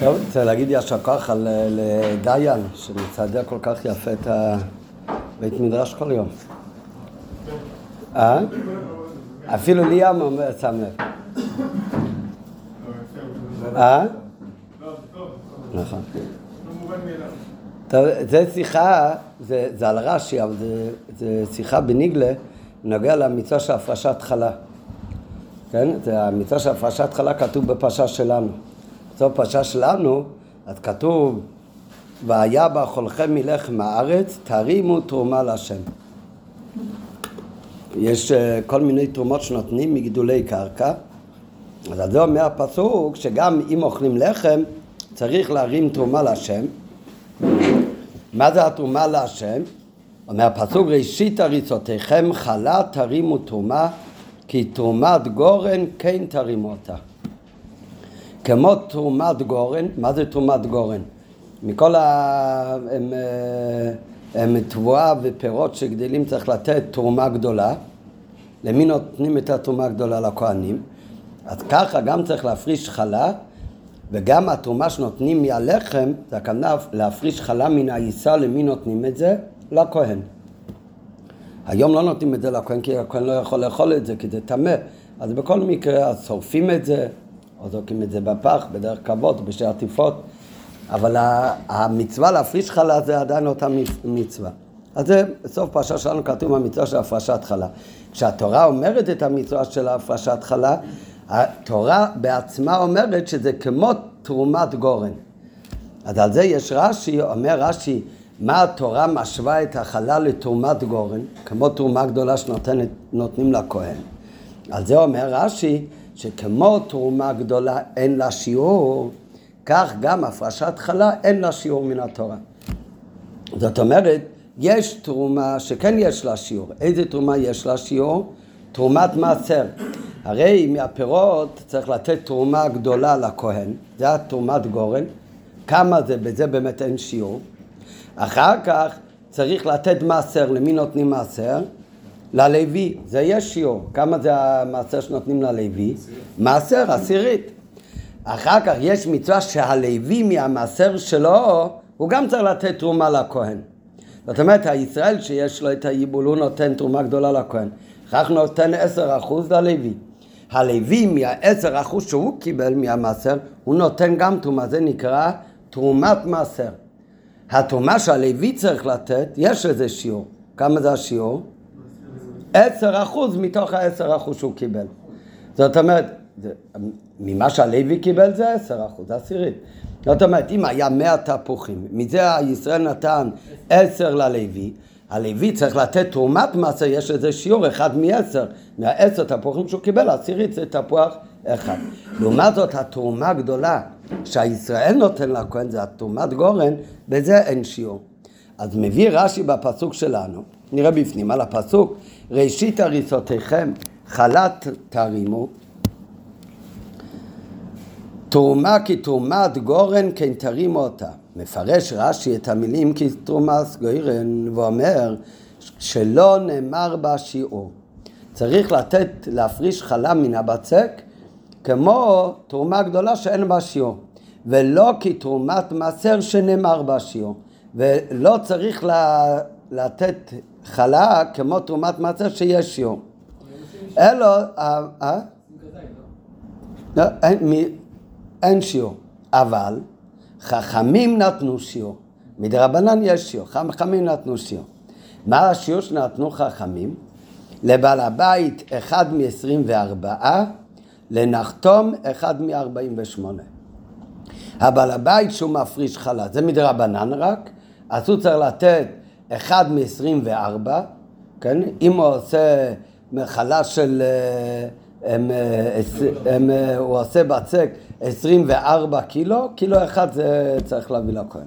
טוב, רוצה להגיד יישר כוח אה, לדיין, שמסדר כל כך יפה את הבית מדרש כל יום. אה? אפילו ליאם אומר, שם לב. אה? נכון. טוב, זה שיחה, זה, זה על רש"י, אבל זה, זה שיחה בניגלה, נוגע למצווה של הפרשת חלה. כן? זה המצווה של הפרשת חלה כתוב בפרשה שלנו. זו פרשה שלנו, אז כתוב, והיה באכולכם מלחם הארץ, תרימו תרומה להשם. יש אה, כל מיני תרומות שנותנים מגידולי קרקע, אז זה אומר הפסוק שגם אם אוכלים לחם צריך להרים תרומה להשם. מה זה התרומה להשם? אומר הפסוק ראשית הריצותיכם חלה תרימו תרומה כי תרומת גורן כן תרימו אותה. כמו תרומת גורן, מה זה תרומת גורן? מכל ה... הם, אה, הם תבואה ופירות שגדלים צריך לתת תרומה גדולה. למי נותנים את התרומה הגדולה? לכהנים. אז ככה גם צריך להפריש חלה, וגם התרומה שנותנים מהלחם, זה הכוונה להפריש חלה מן העיסה, למי נותנים את זה? לכהן. היום לא נותנים את זה לכהן, כי הכהן לא יכול לאכול את זה, כי זה טמא. אז בכל מקרה, אז שורפים את זה, או זורקים את זה בפח, בדרך כבוד, בשתי עטיפות. אבל המצווה להפריש חלה זה עדיין אותה מצווה. אז זה בסוף פרשה שלנו כתוב המצווה של הפרשת חלה. כשהתורה אומרת את המצווה של הפרשת חלה, התורה בעצמה אומרת שזה כמו תרומת גורן. אז על זה יש רש"י, אומר רש"י, מה התורה משווה את החלה לתרומת גורן, כמו תרומה גדולה שנותנים לכהן. על זה אומר רש"י, שכמו תרומה גדולה אין לה שיעור, כך גם הפרשת חלה אין לה שיעור מן התורה. זאת אומרת, יש תרומה שכן יש לה שיעור. איזה תרומה יש לה שיעור? תרומת מעשר. הרי מהפירות צריך לתת תרומה גדולה לכהן, זה התרומת גורן. כמה זה, בזה באמת אין שיעור. אחר כך צריך לתת מעשר, למי נותנים מעשר? ללוי, זה יש שיעור. כמה זה המעשר שנותנים ללוי? מעשר, עשירית. אחר כך יש מצווה שהלוי מהמעשר שלו, הוא גם צריך לתת תרומה לכהן. זאת אומרת, הישראל שיש לו את היבול, הוא נותן תרומה גדולה לכהן. כך נותן עשר אחוז ללוי. הלוי מהעשר אחוז שהוא קיבל מהמעשר, הוא נותן גם תרומה, זה נקרא תרומת מעשר. התרומה שהלוי צריך לתת, יש לזה שיעור. כמה זה השיעור? עשר אחוז מתוך העשר אחוז שהוא קיבל. זאת אומרת, ממה שהלוי קיבל זה עשר אחוז, עשירית. זאת אומרת, אם היה מאה תפוחים, מזה ישראל נתן עשר ללוי, הלוי צריך לתת תרומת מעשר, יש לזה שיעור אחד מעשר, מהעשר תפוחים שהוא קיבל, עשירית זה תפוח אחד. לעומת זאת, התרומה הגדולה שהישראל נותן לכהן זה התרומת גורן, בזה אין שיעור. אז מביא רש"י בפסוק שלנו, נראה בפנים על הפסוק, ראשית הריסותיכם חלת תרימו, תרומה כתרומת גורן כן תרימו אותה. מפרש רש"י את המילים כתרומס גוירן ואומר שלא נאמר בה שיעור. צריך לתת, להפריש חלה מן הבצק כמו תרומה גדולה שאין בה שיעור. ולא כתרומת מעשר שנאמר בה שיעור. ולא צריך לה, לתת חלה כמו תרומת מעשר שיש שיעור. אלו, אה? אה? לא, אין שיעור. אבל חכמים נתנו שיעור. מדרבנן יש שיעור, חכמים נתנו שיעור. מה השיעור שנתנו חכמים? לבעל הבית אחד מ-24, לנחתום אחד מ-48. הבעל הבית שהוא מפריש חלה, זה מדרבנן רק, אז הוא צריך לתת אחד מ-24, כן? אם הוא עושה חלה של... אה, הם, אה, הם, אה, הוא עושה בצק 24 קילו, קילו אחד זה צריך להביא לכהן.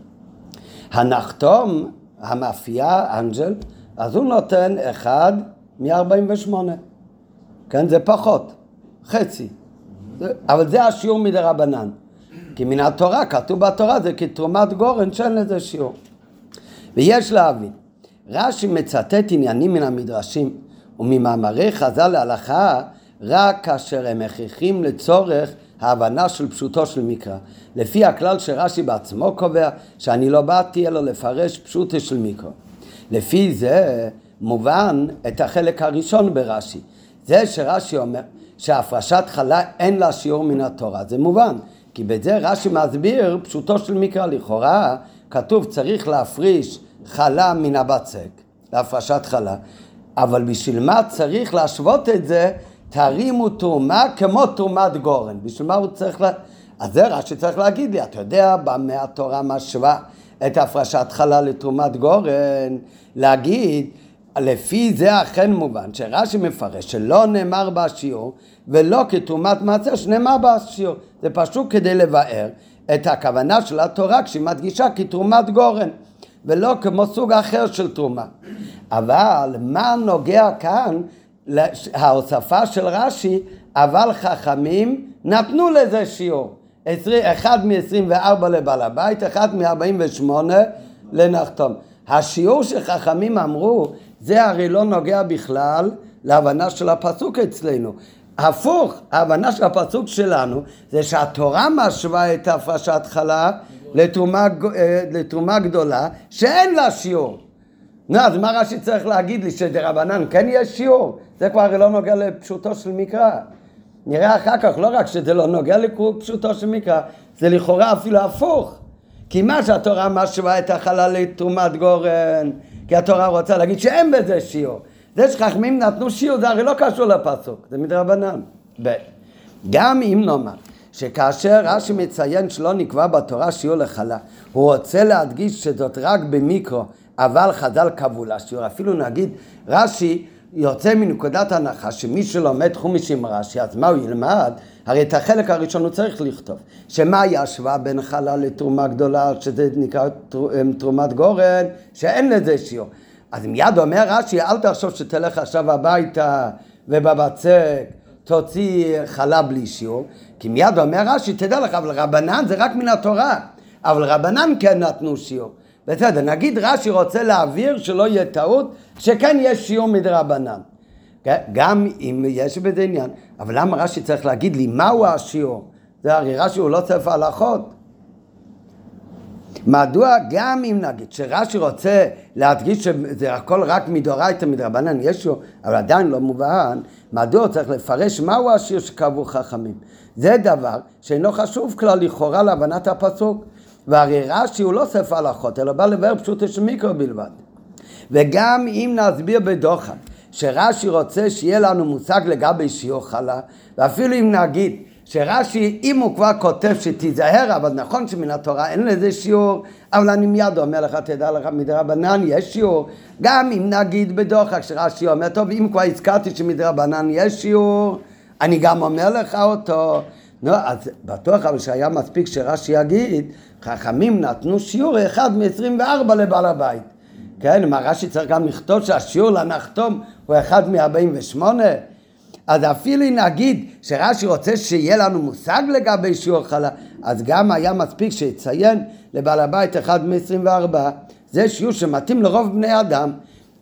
הנחתום, המאפייה, אנג'ל, אז הוא נותן אחד מ-48, כן? זה פחות, חצי. אבל זה השיעור מדי רבנן. כי מן התורה, כתוב בתורה, זה כתרומת גורן שאין לזה שיעור. ויש להבין, רש"י מצטט עניינים מן המדרשים וממאמרי חז"ל להלכה רק כאשר הם הכרחים לצורך ההבנה של פשוטו של מקרא. לפי הכלל שרש"י בעצמו קובע, שאני לא באתי אלא לפרש פשוטו של מקרא. לפי זה מובן את החלק הראשון ברש"י. זה שרש"י אומר שהפרשת חלה אין לה שיעור מן התורה, זה מובן. כי בזה רש"י מסביר פשוטו של מקרא לכאורה, כתוב צריך להפריש חלה מן הבצק, להפרשת חלה. אבל בשביל מה צריך להשוות את זה תרימו תרומה כמו תרומת גורן. בשביל מה הוא צריך לה... אז זה רש"י צריך להגיד לי, אתה יודע במה התורה משווה את הפרשת חלל לתרומת גורן? להגיד, לפי זה אכן מובן שרש"י מפרש שלא נאמר בשיעור ולא כתרומת מעשר שנאמר בשיעור. זה פשוט כדי לבאר את הכוונה של התורה כשהיא מדגישה כתרומת גורן ולא כמו סוג אחר של תרומה. אבל מה נוגע כאן ההוספה של רש"י, אבל חכמים נתנו לזה שיעור. אחד מ-24 לבעל הבית, אחד מ-48 לנחתום. השיעור שחכמים אמרו, זה הרי לא נוגע בכלל להבנה של הפסוק אצלנו. הפוך, ההבנה של הפסוק שלנו זה שהתורה משווה את הפרשת חלה לתרומה, אה, לתרומה גדולה שאין לה שיעור. נו, אז מה רש"י צריך להגיד לי, שדרבנן כן יש שיעור? זה כבר לא נוגע לפשוטו של מקרא. נראה אחר כך, לא רק שזה לא נוגע לפשוטו של מקרא, זה לכאורה אפילו הפוך. כי מה שהתורה משווה את החלל לתרומת גורן, כי התורה רוצה להגיד שאין בזה שיעור. זה שחכמים נתנו שיעור, זה הרי לא קשור לפסוק, זה מדרבנן. גם אם נאמר שכאשר רש"י מציין שלא נקבע בתורה שיעור לחלה, הוא רוצה להדגיש שזאת רק במיקרו, אבל חז"ל קבעו לה. אפילו נגיד, רש"י יוצא מנקודת הנחה שמי שלומד חומש עם רש"י, אז מה הוא ילמד? הרי את החלק הראשון הוא צריך לכתוב. שמה היא ההשוואה בין חלל לתרומה גדולה, שזה נקרא תרומת גורן, שאין לזה שיעור. אז מיד אומר רש"י, אל תחשוב שתלך עכשיו הביתה ובבצק תוציא חלה בלי שיעור, כי מיד אומר רש"י, תדע לך, אבל רבנן זה רק מן התורה, אבל רבנן כן נתנו שיעור. בסדר, נגיד רש"י רוצה להעביר שלא יהיה טעות, שכן יש שיעור מדרבנן. כן? גם אם יש בזה עניין. אבל למה רש"י צריך להגיד לי מהו השיעור? זה הרי רש"י הוא לא ספר הלכות. מדוע גם אם נגיד שרש"י רוצה להדגיש שזה הכל רק מדאורייתא מדרבנן ישו, אבל עדיין לא מובן, מדוע צריך לפרש מהו השיר שקבעו חכמים? זה דבר שאינו חשוב כלל לכאורה להבנת הפסוק. והרי רש"י הוא לא ספר הלכות, אלא בא לבאר פשוט של מיקרו בלבד. וגם אם נסביר בדוחק שרש"י רוצה שיהיה לנו מושג לגבי שיעור חלה, ואפילו אם נגיד שרש"י, אם הוא כבר כותב שתיזהר, אבל נכון שמן התורה אין לזה שיעור, אבל אני מיד אומר לך, תדע לך, מדרבנן יש שיעור. גם אם נגיד בדוחק שרש"י אומר, טוב, אם כבר הזכרתי שמדרבנן יש שיעור, אני גם אומר לך אותו. נו, אז בטוח אבל שהיה מספיק שרש"י יגיד, חכמים נתנו שיעור אחד מ-24 לבעל הבית. כן, מה רש"י צריך גם לכתוב שהשיעור לנחתום הוא אחד מ-48? אז אפילו אם נגיד שרש"י רוצה שיהיה לנו מושג לגבי שיעור חלה, אז גם היה מספיק שיציין לבעל הבית אחד מ-24. זה שיעור שמתאים לרוב בני אדם,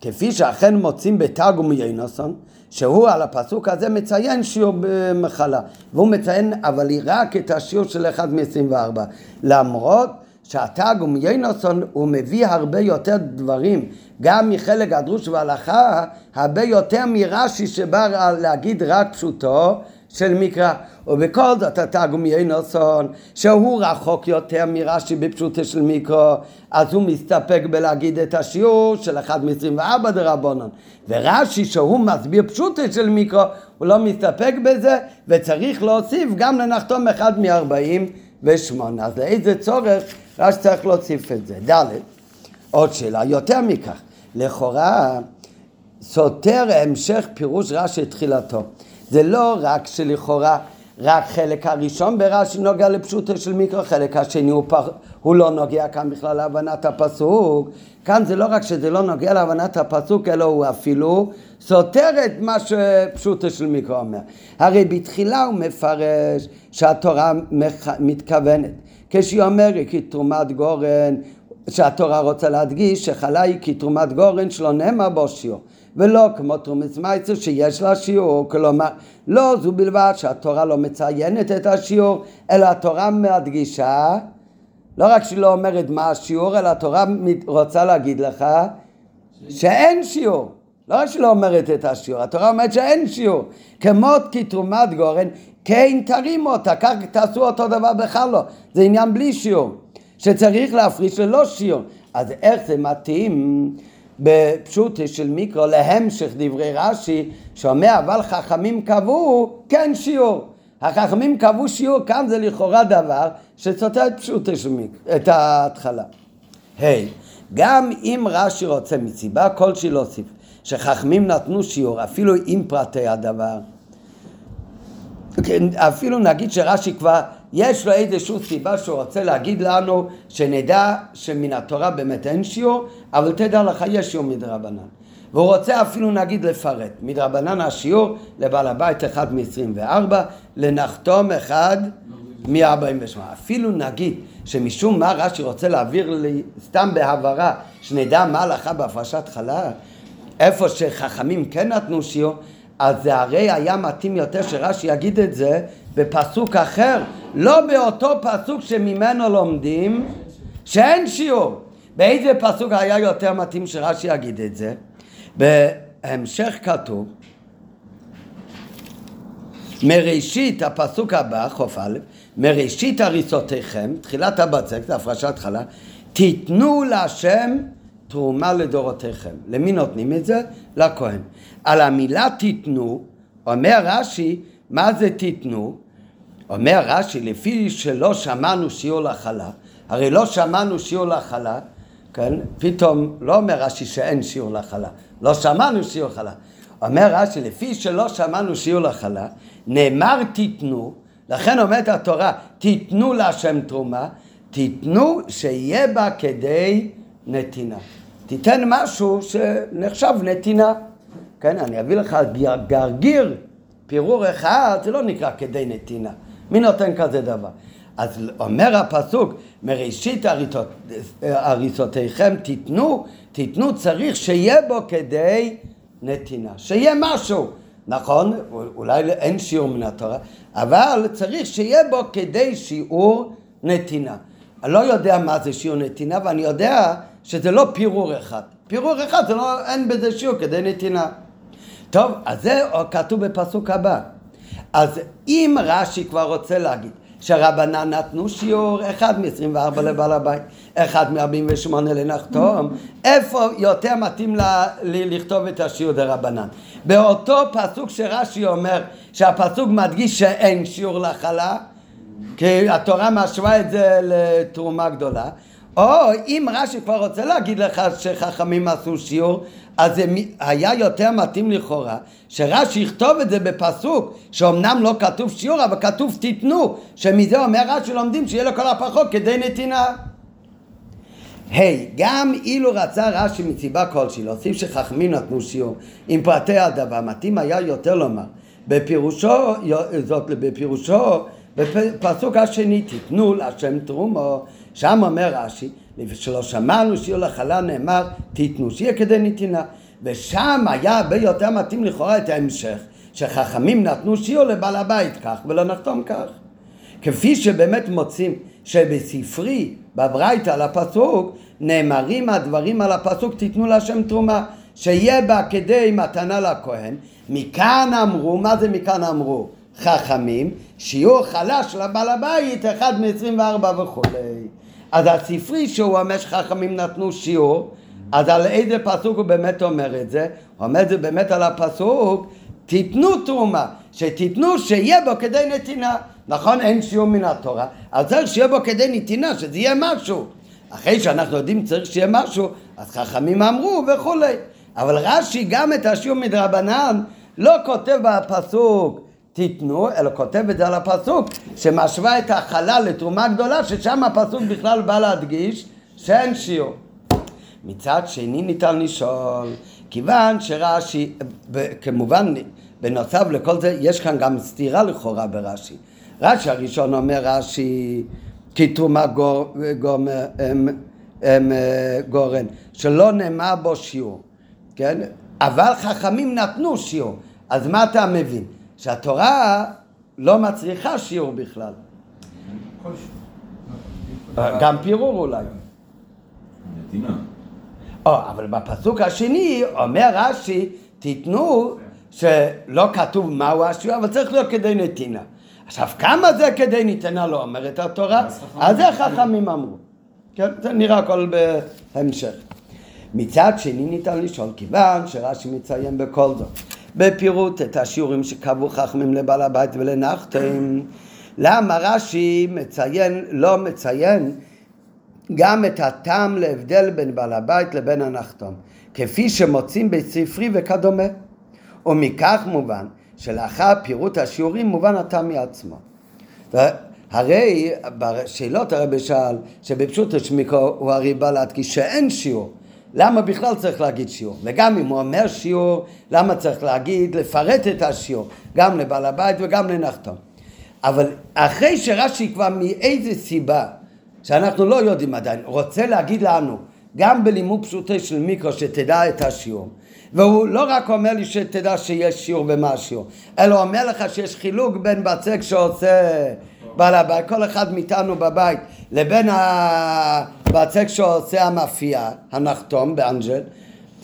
כפי שאכן מוצאים בתרגום יינוסון, שהוא על הפסוק הזה מציין שיעור במחלה, והוא מציין אבל רק את השיעור של אחד מ-24, למרות שהתרגום יינוסון הוא מביא הרבה יותר דברים, גם מחלק הדרוש והלכה, הרבה יותר מרש"י שבא להגיד רק פשוטו של מקרא. ובכל זאת התרגום יינוסון, שהוא רחוק יותר מרש"י בפשוטו של מקרא, אז הוא מסתפק בלהגיד את השיעור של אחד מ-24 דרבנון. ורש"י שהוא מסביר פשוטו של מקרא, הוא לא מסתפק בזה, וצריך להוסיף גם לנחתום אחד מ-48. אז לאיזה צורך רש"י צריך להוסיף את זה. ד' עוד שאלה, יותר מכך, לכאורה סותר המשך פירוש רש"י תחילתו. זה לא רק שלכאורה רק חלק הראשון ברש"י נוגע לפשוטו של מיקרו, חלק השני הוא, פח, הוא לא נוגע כאן בכלל להבנת הפסוק. כאן זה לא רק שזה לא נוגע להבנת הפסוק, אלא הוא אפילו סותר את מה שפשוטו של מיקרו אומר. הרי בתחילה הוא מפרש שהתורה מתכוונת. כשהיא אומרת כי תרומת גורן, שהתורה רוצה להדגיש שחלה היא כי תרומת גורן שלא נאמר בו שיעור. ולא כמו תרומס מייצר שיש לה שיעור, כלומר לא זו בלבד שהתורה לא מציינת את השיעור, אלא התורה מדגישה, לא רק שהיא לא אומרת מה השיעור, אלא התורה רוצה להגיד לך שאין שיעור. לא רק שהיא לא אומרת את השיעור, התורה אומרת שאין שיעור. כמות כתרומת גורן, כן תרימו אותה, כך תעשו אותו דבר בכלל לא. זה עניין בלי שיעור. שצריך להפריש ללא שיעור. אז איך זה מתאים בפשוט של מיקרו להמשך דברי רש"י, שאומר אבל חכמים קבעו כן שיעור. החכמים קבעו שיעור, כאן זה לכאורה דבר שסותר את פשוט של מיקרו, את ההתחלה. היי, hey, גם אם רש"י רוצה מסיבה כלשהי להוסיף, שחכמים נתנו שיעור, אפילו עם פרטי הדבר, כן, אפילו נגיד שרש"י כבר יש לו איזושהי סיבה שהוא רוצה להגיד לנו שנדע שמן התורה באמת אין שיעור, אבל תדע לך יש שיעור מדרבנן. והוא רוצה אפילו נגיד לפרט, מדרבנן השיעור לבעל הבית אחד מ-24, לנחתום אחד מ-48. אפילו נגיד שמשום מה רש"י רוצה להעביר לי סתם בהבהרה, שנדע מה הלכה בהפרשת חלה, איפה שחכמים כן נתנו שיעור, אז זה הרי היה מתאים יותר שרש"י יגיד את זה בפסוק אחר, לא באותו פסוק שממנו לומדים שאין שיעור. באיזה פסוק היה יותר מתאים שרש"י יגיד את זה? בהמשך כתוב מראשית הפסוק הבא, חוף א', מראשית הריסותיכם, תחילת הבצק, זה הפרשת חלה, תיתנו להשם תרומה לדורותיכם. למי נותנים את זה? לכהן. על המילה תיתנו, אומר רש"י, מה זה תיתנו? אומר רש"י, לפי שלא שמענו שיעור לחלה, הרי לא שמענו שיעור לחלה, כן? פתאום לא אומר רש"י שאין שיעור לחלה, לא שמענו שיעור לחלה. אומר רש"י, לפי שלא שמענו שיעור לחלה, נאמר תיתנו, לכן אומרת התורה, תיתנו להשם תרומה, תיתנו שיהיה בה כדי נתינה. תיתן משהו שנחשב נתינה. כן, אני אביא לך גרגיר, פירור אחד, זה לא נקרא כדי נתינה. מי נותן כזה דבר? אז אומר הפסוק, מראשית הריסותיכם תיתנו, תיתנו צריך שיהיה בו כדי נתינה, שיהיה משהו. נכון, אולי אין שיעור מן התורה, אבל צריך שיהיה בו כדי שיעור נתינה. אני לא יודע מה זה שיעור נתינה, ואני יודע שזה לא פירור אחד. פירור אחד, זה לא, אין בזה שיעור כדי נתינה. טוב, אז זה כתוב בפסוק הבא. אז אם רש"י כבר רוצה להגיד שהרבנן נתנו שיעור אחד מ-24 לבעל הבית, אחד מ-48 לנחתום, איפה יותר מתאים לה, לכתוב את השיעור דרבנן? באותו פסוק שרש"י אומר שהפסוק מדגיש שאין שיעור לחלה, כי התורה משווה את זה לתרומה גדולה, או אם רש"י כבר רוצה להגיד לך שחכמים עשו שיעור, אז זה היה יותר מתאים לכאורה שרש"י יכתוב את זה בפסוק שאומנם לא כתוב שיעור אבל כתוב תיתנו שמזה אומר רש"י לומדים שיהיה לכל הפחות כדי נתינה. היי, hey, גם אילו רצה רש"י מסיבה כלשהי להוסיף שחכמים נתנו שיעור עם פרטי הדבר, מתאים היה יותר לומר בפירושו, זאת בפירושו בפסוק השני תיתנו להשם תרומו שם אומר רש"י, שלא שמענו שיעור לחלה נאמר תיתנו, שיהיה כדי נתינה. ושם היה הרבה יותר מתאים לכאורה את ההמשך, שחכמים נתנו שיעור לבעל הבית כך ולא נחתום כך. כפי שבאמת מוצאים שבספרי, בברייתא על הפסוק, נאמרים הדברים על הפסוק תיתנו להשם תרומה, שיהיה בה כדי מתנה לכהן. מכאן אמרו, מה זה מכאן אמרו? חכמים, שיעור חלש לבעל הבית, אחד מ-24 וכולי. אז הספרי שהוא אומר שחכמים נתנו שיעור, אז על איזה פסוק הוא באמת אומר את זה? הוא אומר את זה באמת על הפסוק, תיתנו תרומה, שתיתנו שיהיה בו כדי נתינה. נכון, אין שיעור מן התורה, אז צריך שיהיה בו כדי נתינה, שזה יהיה משהו. אחרי שאנחנו יודעים צריך שיהיה משהו, אז חכמים אמרו וכולי. אבל רש"י גם את השיעור מדרבנן לא כותב בפסוק תיתנו, אלא כותב את זה על הפסוק שמשווה את החלל לתרומה גדולה, ששם הפסוק בכלל בא להדגיש שאין שיעור. מצד שני ניתן לשאול, כיוון שרש"י, כמובן בנוסף לכל זה, יש כאן גם סתירה לכאורה ברש"י. רש"י הראשון אומר רש"י כי תרומה גור, גור, הם, הם, גורן, שלא נאמר בו שיעור, כן? אבל חכמים נתנו שיעור. אז מה אתה מבין? שהתורה לא מצריכה שיעור בכלל. גם פירור אולי. נתינה. או, אבל בפסוק השני אומר רש"י, תיתנו שלא כתוב מהו השיעור, אבל צריך להיות כדי נתינה. עכשיו, כמה זה כדי נתינה לא אומרת התורה? אז זה חכמים אמרו. כן, זה נראה הכל בהמשך. מצד שני ניתן לשאול, כיוון שרש"י מציין בכל זאת, בפירוט את השיעורים שקבעו חכמים לבעל הבית ולנחתם, למה רש"י מציין, לא מציין גם את הטעם להבדל בין בעל הבית לבין הנחתום, כפי שמוצאים בספרי וכדומה. ומכך מובן שלאחר פירוט השיעורים מובן הטעם מעצמו. הרי בשאלות הרבי שאל שבפשוט השמיקו הוא הרי בא להדגיש שאין שיעור למה בכלל צריך להגיד שיעור? וגם אם הוא אומר שיעור, למה צריך להגיד, לפרט את השיעור, גם לבעל הבית וגם לנחתום. אבל אחרי שרש"י כבר מאיזה סיבה, שאנחנו לא יודעים עדיין, רוצה להגיד לנו, גם בלימוד פשוטי של מיקרו, שתדע את השיעור. והוא לא רק אומר לי שתדע שיש שיעור ומה השיעור, אלא אומר לך שיש חילוק בין בצק שעושה בעל הבית, כל אחד מאיתנו בבית, לבין הבצק שעושה המאפייה, הנחתום באנג'ל,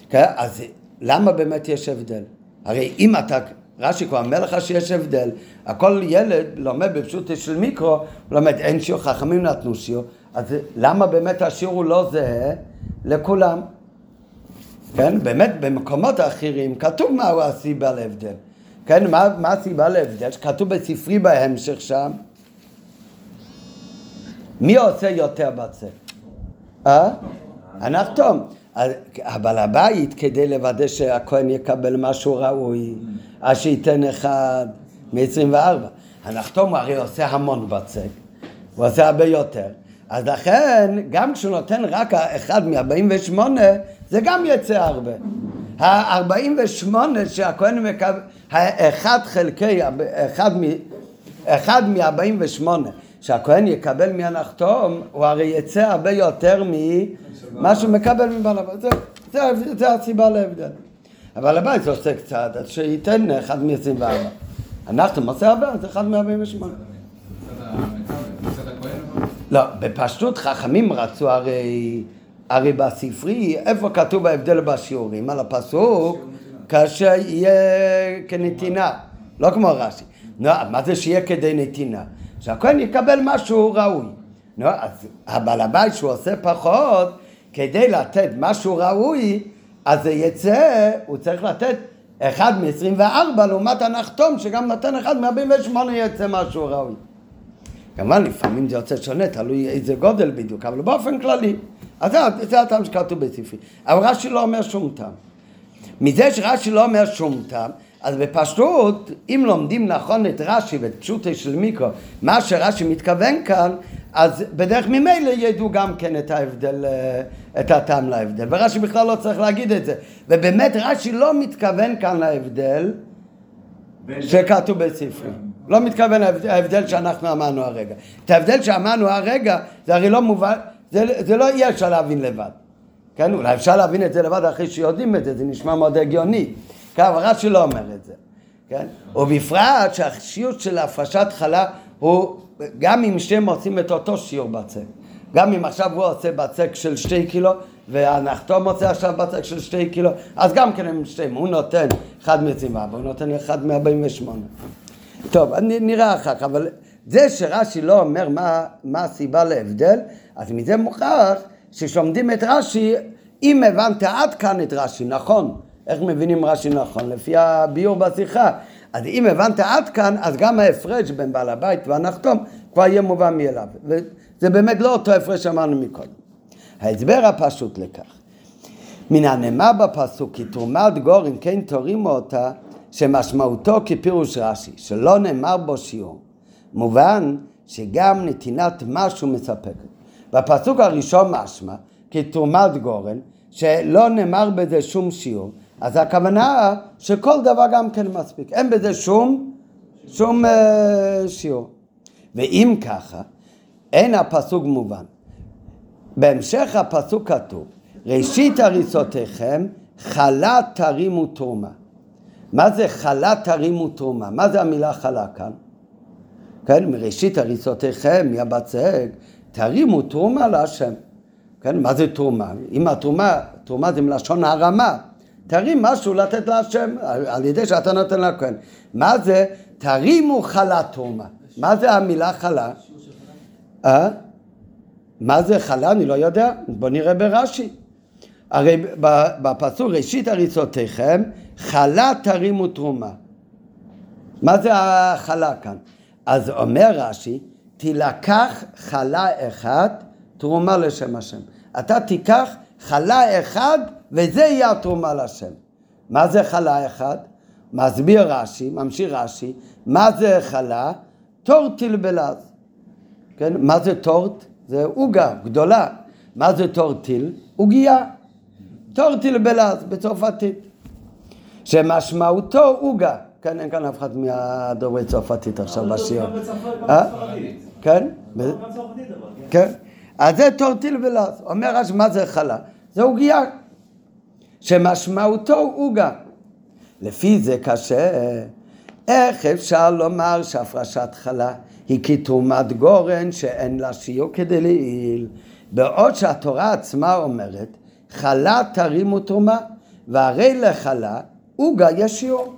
כן? אז למה באמת יש הבדל? הרי אם אתה, רש"י כבר אומר לך שיש הבדל, הכל ילד לומד בפשוט של מיקרו, הוא לומד אין שיעור, חכמים נתנו שיעור, אז למה באמת השיעור הוא לא זהה לכולם? כן, באמת במקומות אחרים כתוב מהו הסיבה להבדל. כן, מה, מה הסיבה להבדל? כתוב בספרי בהמשך שם, מי עושה יותר בצק? אה? הנחתום. הבעל הבית, כדי לוודא שהכהן יקבל משהו ראוי, אז שייתן אחד מ-24. הנחתום הרי עושה המון בצק, הוא עושה הרבה יותר. אז לכן, גם כשהוא נותן רק אחד מ-48, זה גם יצא הרבה. ה-48 שהכהן מקבל, האחד חלקי, אחד מ-48 שהכהן יקבל מהנחתום, הוא הרי יצא הרבה יותר ממה שהוא מקבל מבעל הבית. זה, זה, זה הסיבה להבדל. אבל הבית עושה קצת, אז שייתן אחד מ-24. הנחתום עושה הרבה, זה אחד מ-48. לא, בפשטות חכמים רצו הרי, הרי בספרי, איפה כתוב ההבדל בשיעורים? על הפסוק, כאשר יהיה כנתינה, לא כמו רש"י. לא, מה זה שיהיה כדי נתינה? שהכהן יקבל משהו ראוי. נו, אז הבעל הבית שהוא עושה פחות, כדי לתת משהו ראוי, אז זה יצא, הוא צריך לתת אחד מ-24 לעומת הנחתום שגם נותן אחד מ-48 יצא משהו ראוי. כמובן לפעמים זה יוצא שונה, תלוי איזה גודל בדיוק, אבל באופן כללי. אז זה, זה הטעם שכתוב בספרי. אבל רש"י לא אומר שום טעם. מזה שרש"י לא אומר שום טעם, אז בפשטות, אם לומדים נכון את רש"י ואת פשוטי של מיקרו, מה שרש"י מתכוון כאן, אז בדרך ממילא ידעו גם כן את ההבדל, אה, את הטעם להבדל. ורש"י בכלל לא צריך להגיד את זה. ובאמת רש"י לא מתכוון כאן להבדל שכתוב בספרי. לא מתכוון להבדל שאנחנו אמרנו הרגע. את ההבדל שאמרנו הרגע, זה הרי לא מובן, זה, זה לא אי אפשר להבין לבד. כן, אולי אפשר להבין את זה לבד אחרי שיודעים את זה, זה נשמע מאוד הגיוני. אבל רש"י לא אומר את זה, כן? ובפרט שהשיעור של הפרשת חלה הוא, גם אם שניהם עושים את אותו שיעור בצק, גם אם עכשיו הוא עושה בצק של שתי קילו והנחתום עושה עכשיו בצק של שתי קילו, אז גם כן הם שתיהם, הוא נותן אחד מצימה והוא נותן אחד מארבעים ושמונה. טוב, נראה אחר כך, אבל זה שרש"י לא אומר מה, מה הסיבה להבדל, אז מזה מוכרח ששומדים את רש"י, אם הבנת עד כאן את רש"י, נכון, איך מבינים רש"י נכון? לפי הביור בשיחה. אז אם הבנת עד כאן, אז גם ההפרש בין בעל הבית והנחתום כבר יהיה מובן מאליו. וזה באמת לא אותו הפרש שאמרנו מקודם. ההסבר הפשוט לכך. מן הנאמר בפסוק כי תרומת גורן כן תורימו אותה שמשמעותו כפירוש רש"י שלא נאמר בו שיעור מובן שגם נתינת משהו מספקת בפסוק הראשון משמע כי תרומת גורן שלא נאמר בזה שום שיעור אז הכוונה שכל דבר גם כן מספיק, אין בזה שום, שום uh, שיעור. ואם ככה, אין הפסוק מובן. בהמשך הפסוק כתוב, ראשית הריסותיכם חלה תרימו תרומה. מה זה חלה תרימו תרומה? מה זה המילה חלה כאן? כן, מראשית הריסותיכם מהבצק, תרימו תרומה להשם. כן, מה זה תרומה? אם התרומה, תרומה זה מלשון הרמה, תרים משהו לתת להשם, על ידי שאתה נותן לכהן. מה זה? תרימו חלה תרומה. מה זה המילה חלה? אה? מה זה חלה? אני לא יודע. בוא נראה ברש"י. הרי בפסוק ראשית הריסותיכם, חלה תרימו תרומה. מה זה החלה כאן? אז אומר רש"י, תילקח חלה אחת תרומה לשם השם. אתה תיקח חלה אחד וזה יהיה התרומה לשם. מה זה חלה אחד? מסביר רש"י, ממשיך רש"י, מה זה חלה? טורטיל בלז. כן? מה זה טורט? זה עוגה גדולה. מה זה טורטיל? עוגייה. טורטיל בלז בצרפתית. שמשמעותו עוגה. כן, אין כאן אף אחד מהדוברי צרפתית עכשיו בשיר. אה? כן? כן. אז זה טורטיל בלז. אומר רש"י, מה זה חלה? זה עוגיה. שמשמעותו עוגה. לפי זה קשה. איך אפשר לומר שהפרשת חלה היא כתרומת גורן שאין לה שיעור כדי להעיל, בעוד שהתורה עצמה אומרת חלה תרימו תרומה, והרי לחלה עוגה יש שיעור.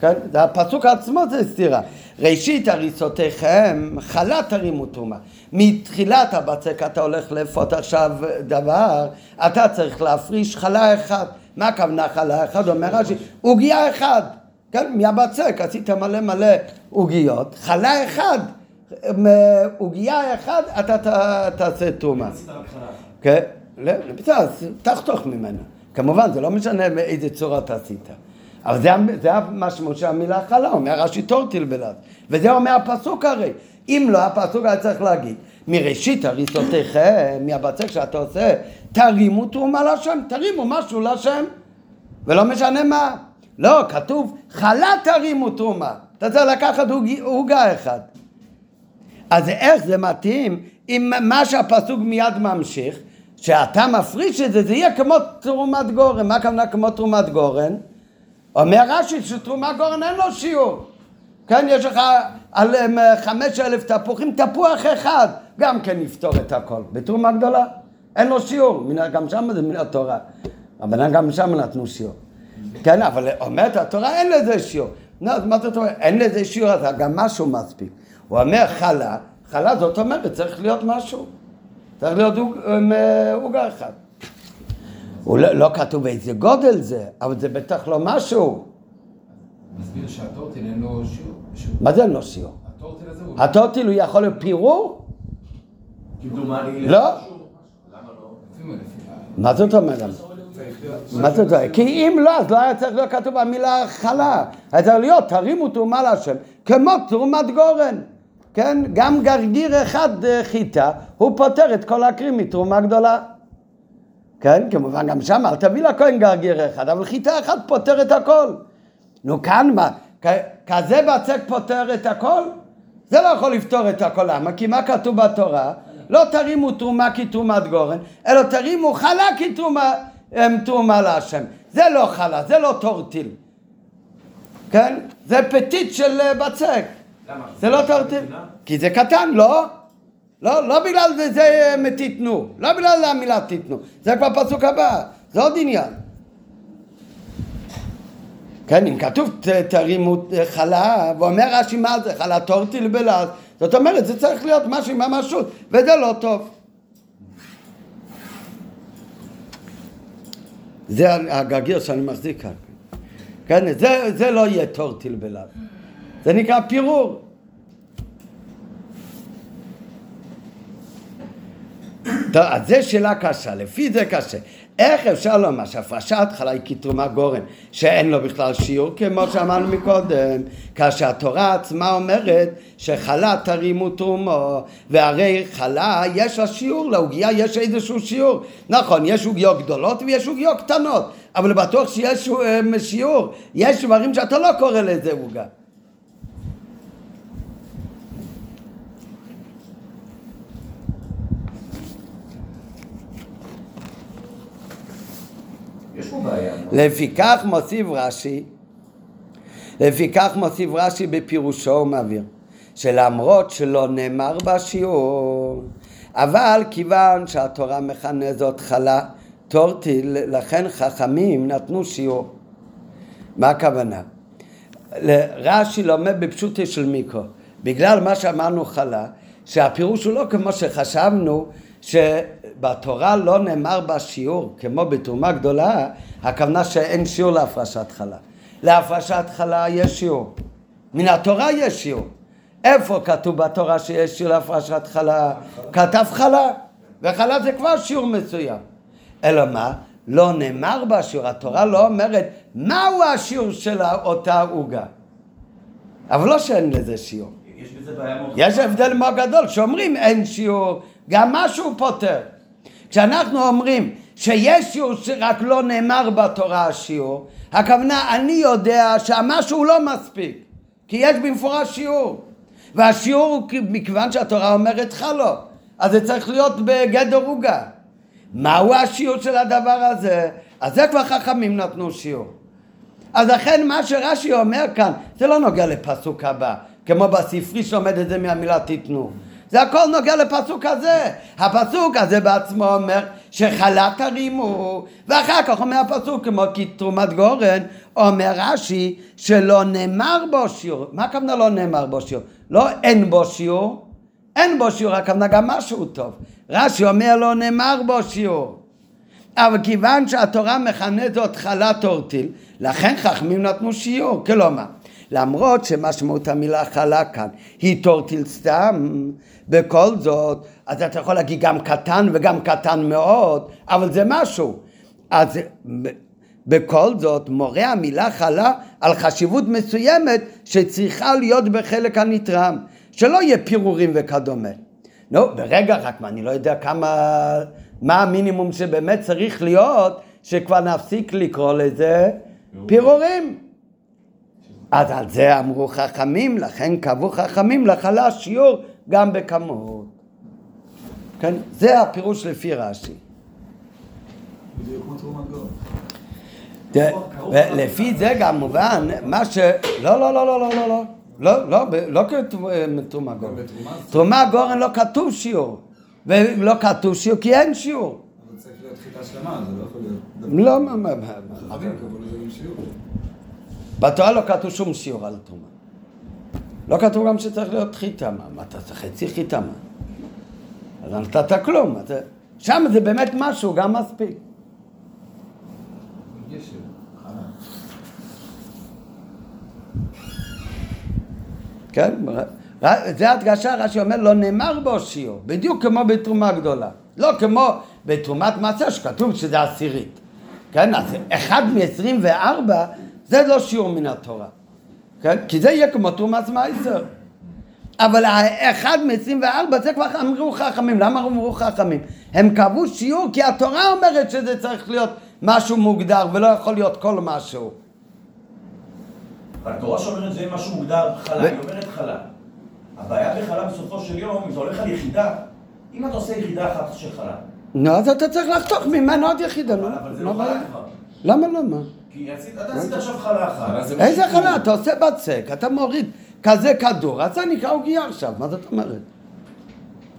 כן? הפסוק עצמו זה סתירה. ראשית הריסותיכם חלה תרימו תרומה. מתחילת הבצק אתה הולך לאפות עכשיו דבר, אתה צריך להפריש חלה אחת. מה הכוונה חלה אחת? אומר רש"י, עוגיה אחת. כן, מהבצק עשית מלא מלא עוגיות, חלה אחד, עוגייה אחד, אתה תעשה תרומה. כן, בסדר, תחתוך ממנו. כמובן, זה לא משנה באיזה צורה אתה עשית. אבל זה, זה המשמעות של המילה חלה, אומר רש"י טורטיל בלעד. וזה אומר הפסוק הרי. אם לא, הפסוק היה צריך להגיד, מראשית הריסותיכם, מהבצק שאתה עושה, תרימו תרומה להשם, תרימו משהו להשם. ולא משנה מה. לא, כתוב חלה תרימו תרומה. אתה צריך לקחת עוגה אחד. אז איך זה מתאים אם מה שהפסוק מיד ממשיך, שאתה מפריש את זה, זה יהיה כמו תרומת גורן. מה הכוונה כמו תרומת גורן? אומר רש"י שתרומת גורן אין לו שיעור. כן, יש לך על חמש אלף תפוחים, תפוח אחד, גם כן יפתור את הכל. בתרומה גדולה, אין לו שיעור. גם שם זה מן התורה. אבל גם שם נתנו שיעור. כן, אבל אומרת התורה אין לזה שיעור. נו, אז מה זאת אומרת? אין לזה שיעור, אז גם משהו מספיק. הוא אומר חלה, חלה זאת אומרת צריך להיות משהו. צריך להיות אה, עוגה אחד. הוא לא, לא כתוב איזה גודל זה, אבל זה בטח לא משהו. מסביר שהטורטיל אין לו שיעור. מה זה אין לו שיעור? הטורטיל הזה הוא... הטורטיל הוא יכול להיות פירור? כמדומני... לא. למה לא? מה זאת אומרת? מה זאת אומרת? כי אם לא, אז לא היה צריך להיות כתוב המילה חלה. היה צריך להיות, תרימו תרומה להשם, כמו תרומת גורן. כן? גם גרגיר אחד אה, חיטה, הוא פותר את כל הקרים מתרומה גדולה. כן? כמובן, גם שם אל תביא לכהן גרגיר אחד, אבל חיטה אחת פותר את הכל. נו, כאן מה? כזה בצק פותר את הכל? זה לא יכול לפתור את הכל. למה? כי מה כתוב בתורה? לא תרימו תרומה כתרומת גורן, אלא תרימו חלה כתרומה תרומה להשם. זה לא חלה, זה לא טורטיל. כן? זה פטיט של אה, בצק. למה? זה לא טורטיל. כי זה קטן, לא? לא, לא בגלל זה, זה אה, מתיתנו, לא בגלל המילה תיתנו, זה כבר פסוק הבא, זה עוד עניין. כן, אם כתוב תרימו אה, חלה, ואומר רש"י מה זה, חלה טורטיל בלעז, זאת אומרת, זה צריך להיות משהו עם ממשות, וזה לא טוב. זה הגרגיר שאני מחזיק כאן. כן, זה, זה לא יהיה טורטיל בלעד. זה נקרא פירור. טוב, אז זו שאלה קשה, לפי זה קשה. איך אפשר לומר שהפרשת חלה היא כתרומה גורן, שאין לו בכלל שיעור, כמו שאמרנו מקודם, כאשר התורה עצמה אומרת שחלה תרימו תרומו, והרי חלה יש לה שיעור, לעוגיה יש איזשהו שיעור. נכון, יש עוגיות גדולות ויש עוגיות קטנות, אבל בטוח שיש אה, שיעור. יש דברים שאתה לא קורא לזה עוגה. לפיכך מוסיף רש"י, לפיכך מוסיף רש"י בפירושו הוא מעביר, שלמרות שלא נאמר בשיעור, אבל כיוון שהתורה מכנה זאת חלה טורטיל, לכן חכמים נתנו שיעור. מה הכוונה? רש"י לומד בפשוטי של מיקרו. בגלל מה שאמרנו חלה, שהפירוש הוא לא כמו שחשבנו, שבתורה לא נאמר בשיעור, כמו בתרומה גדולה, הכוונה שאין שיעור להפרשת חלה. להפרשת חלה יש שיעור. מן התורה יש שיעור. איפה כתוב בתורה שיש שיעור להפרשת חלה? כתב חלה, וחלה זה כבר שיעור מסוים. אלא מה? לא נאמר בשיעור, התורה לא אומרת מהו השיעור של אותה עוגה. אבל לא שאין לזה שיעור. יש בזה בעיה מאוד... יש הבדל מאוד גדול, שאומרים אין שיעור, גם משהו פותר. כשאנחנו אומרים שיש שיעור שרק לא נאמר בתורה השיעור, הכוונה אני יודע שהמשהו לא מספיק, כי יש במפורש שיעור. והשיעור הוא מכיוון שהתורה אומרת חלו, אז זה צריך להיות בגדר עוגה. מהו השיעור של הדבר הזה? אז זה כבר חכמים נתנו שיעור. אז לכן מה שרש"י אומר כאן, זה לא נוגע לפסוק הבא, כמו בספרי שלומד את זה מהמילה תיתנו. זה הכל נוגע לפסוק הזה. הפסוק הזה בעצמו אומר שחלת תרימו, ואחר כך אומר הפסוק כמו כי תרומת גורן, אומר רש"י שלא נאמר בו שיעור. מה הכוונה לא נאמר בו שיעור? לא אין בו שיעור, אין בו שיעור, הכוונה גם משהו טוב. רש"י אומר לא נאמר בו שיעור. אבל כיוון שהתורה מכנה זאת חלת אורטיל, לכן חכמים נתנו שיעור. כלומר, למרות שמשמעות המילה חלה כאן היא טורטיל סתם, בכל זאת, אז אתה יכול להגיד גם קטן וגם קטן מאוד, אבל זה משהו. אז בכל זאת מורה המילה חלה על חשיבות מסוימת שצריכה להיות בחלק הנתרם, שלא יהיה פירורים וכדומה. נו, ברגע רק מה, אני לא יודע כמה, מה המינימום שבאמת צריך להיות, שכבר נפסיק לקרוא לזה פירורים. אז על זה אמרו חכמים, לכן קבעו חכמים לחלה שיעור גם בכמות. כן? זה הפירוש לפי רש"י. לפי זה גם מובן, מה ש... לא, לא, לא, לא, לא, לא, לא. לא, לא, לא כתרומה גורן. תרומה גורן לא כתוב שיעור. ולא כתוב שיעור כי אין שיעור. אבל צריך להיות חיטה שלמה, זה לא יכול להיות... לא, מה, מה, מה. בתורה לא כתוב שום שיעור על התרומה. לא כתוב גם שצריך להיות חיטה, מה, אתה צריך חצי חיטה, מה? אז נתת כלום, אתה... שם זה באמת משהו, גם מספיק. כן? זה הדגשה, רש"י אומר, לא נאמר בו שיעור, בדיוק כמו בתרומה גדולה. לא כמו בתרומת מעשר שכתוב שזה עשירית. כן, אז אחד מ-24 זה לא שיעור מן התורה. כן? כי זה יהיה כמו תרומת מעשר. אבל האחד מ-24 זה כבר אמרו חכמים. למה אמרו חכמים? הם קבעו שיעור כי התורה אומרת שזה צריך להיות משהו מוגדר ולא יכול להיות כל משהו. התורה שאומרת זה משהו מוגדר חלה, היא אומרת חלה. הבעיה בחלה בסופו של יום, אם אתה הולך על יחידה, אם אתה עושה יחידה אחת של חלה. נו, אז אתה צריך לחתוך ממנו עוד יחידה. אבל זה לא? חלה כבר. למה למה? כי עשית- אתה עשית עכשיו חלה אחת. איזה חלה? אתה עושה בצק, אתה מוריד כזה כדור, אז זה נקרא עוגיה עכשיו, מה זאת אומרת?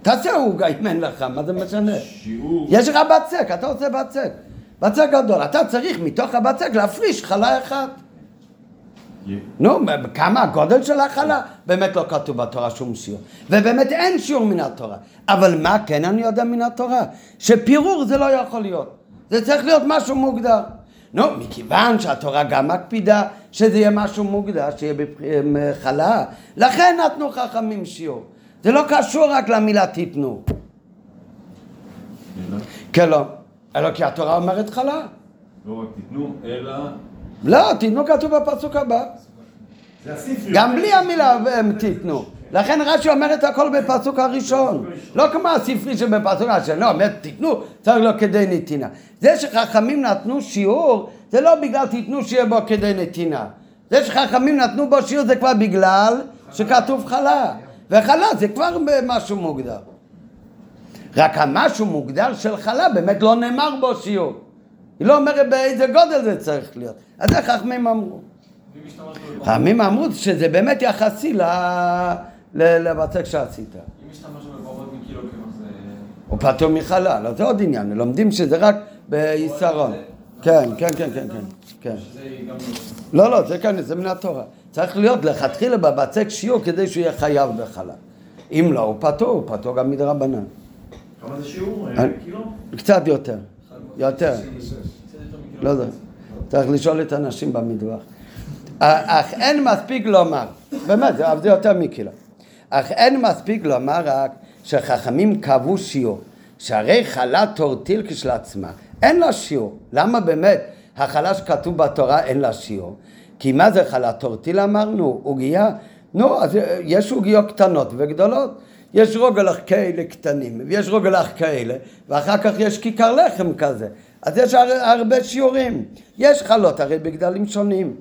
תעשה עוגה אם אין לך, מה זה משנה? שיעור... יש לך בצק, אתה עושה בצק. בצק גדול, אתה צריך מתוך הבצק להפריש חלה אחת. נו, כמה הגודל של החלה? באמת לא כתוב בתורה שום שיעור. ובאמת אין שיעור מן התורה. אבל מה כן אני יודע מן התורה? שפירור זה לא יכול להיות. זה צריך להיות משהו מוגדר. נו, מכיוון שהתורה גם מקפידה שזה יהיה משהו מוגדר, שיהיה בחלה, לכן נתנו חכמים שיעור. זה לא קשור רק למילה תיתנו. כן, לא. אלא כי התורה אומרת חלה. לא רק תיתנו, אלא... לא, תיתנו כתוב בפסוק הבא. גם בלי המילה הם תיתנו. לכן רש"י אומר את הכל בפסוק הראשון. לא כמו הספרי שבפסוק השני, לא, אומר תיתנו, צריך להיות כדי נתינה. זה שחכמים נתנו שיעור, זה לא בגלל תיתנו שיהיה בו כדי נתינה. זה שחכמים נתנו בו שיעור זה כבר בגלל שכתוב חלה. וחלה זה כבר משהו מוגדר. רק המשהו מוגדר של חלה באמת לא נאמר בו שיעור. היא לא אומרת באיזה גודל זה צריך להיות. אז איך חכמים אמרו? חכמים אמרו שזה באמת יחסי ל- לבצק שעשית. אם השתמשנו בפחות מקילו כמעט זה... הוא פטור מחלל, אז זה עוד עניין, לומדים שזה רק ביסרון. כן, כן, כן, כן, כן, כן. לא... לא, לא, זה כאן, זה מן התורה. צריך להיות לכתחילה בבצק שיעור כדי שהוא יהיה חייב בחלל. אם לא, הוא פטור, הוא פטור גם מדרבנן. כמה זה שיעור? אה? קילו? קצת יותר, יותר. 96. לא יודע, צריך לשאול את האנשים במטבח. אך אין מספיק לומר, באמת, זה יותר מקילו. אך אין מספיק לומר רק שחכמים קבעו שיעור, שהרי חלה תורטיל כשלעצמה, אין לה שיעור. למה באמת החלה שכתוב בתורה אין לה שיעור? כי מה זה חלה תורטיל אמרנו? עוגייה? נו, אז יש עוגיות קטנות וגדולות. יש רוגלח כאלה קטנים, ויש רוגלח כאלה, ואחר כך יש כיכר לחם כזה. אז יש הר, הרבה שיעורים. יש חלות הרי בגדלים שונים.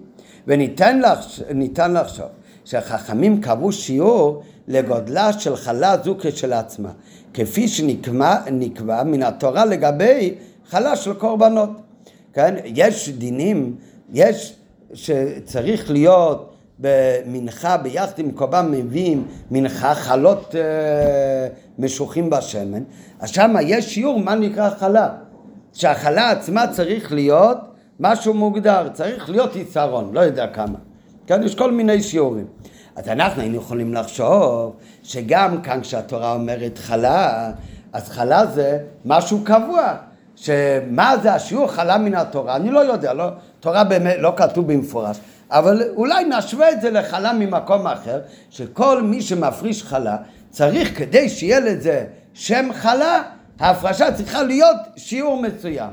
וניתן לחש, ניתן לחשוב שהחכמים קבעו שיעור לגודלה של חלה זו כשלעצמה, כפי שנקבע נקבע מן התורה לגבי חלה של קורבנות. כן? יש דינים, יש שצריך להיות במנחה ביחד עם קורבן מביאים מנחה חלות אה, משוחים בשמן, אז שם יש שיעור מה נקרא חלה. שהחלה עצמה צריך להיות משהו מוגדר, צריך להיות יתרון, לא יודע כמה. כן, יש כל מיני שיעורים. אז אנחנו היינו יכולים לחשוב שגם כאן כשהתורה אומרת חלה, אז חלה זה משהו קבוע. שמה זה השיעור חלה מן התורה? אני לא יודע, לא, תורה באמת לא כתוב במפורש. אבל אולי נשווה את זה לחלה ממקום אחר, שכל מי שמפריש חלה צריך כדי שיהיה לזה שם חלה, ההפרשה צריכה להיות שיעור מסוים.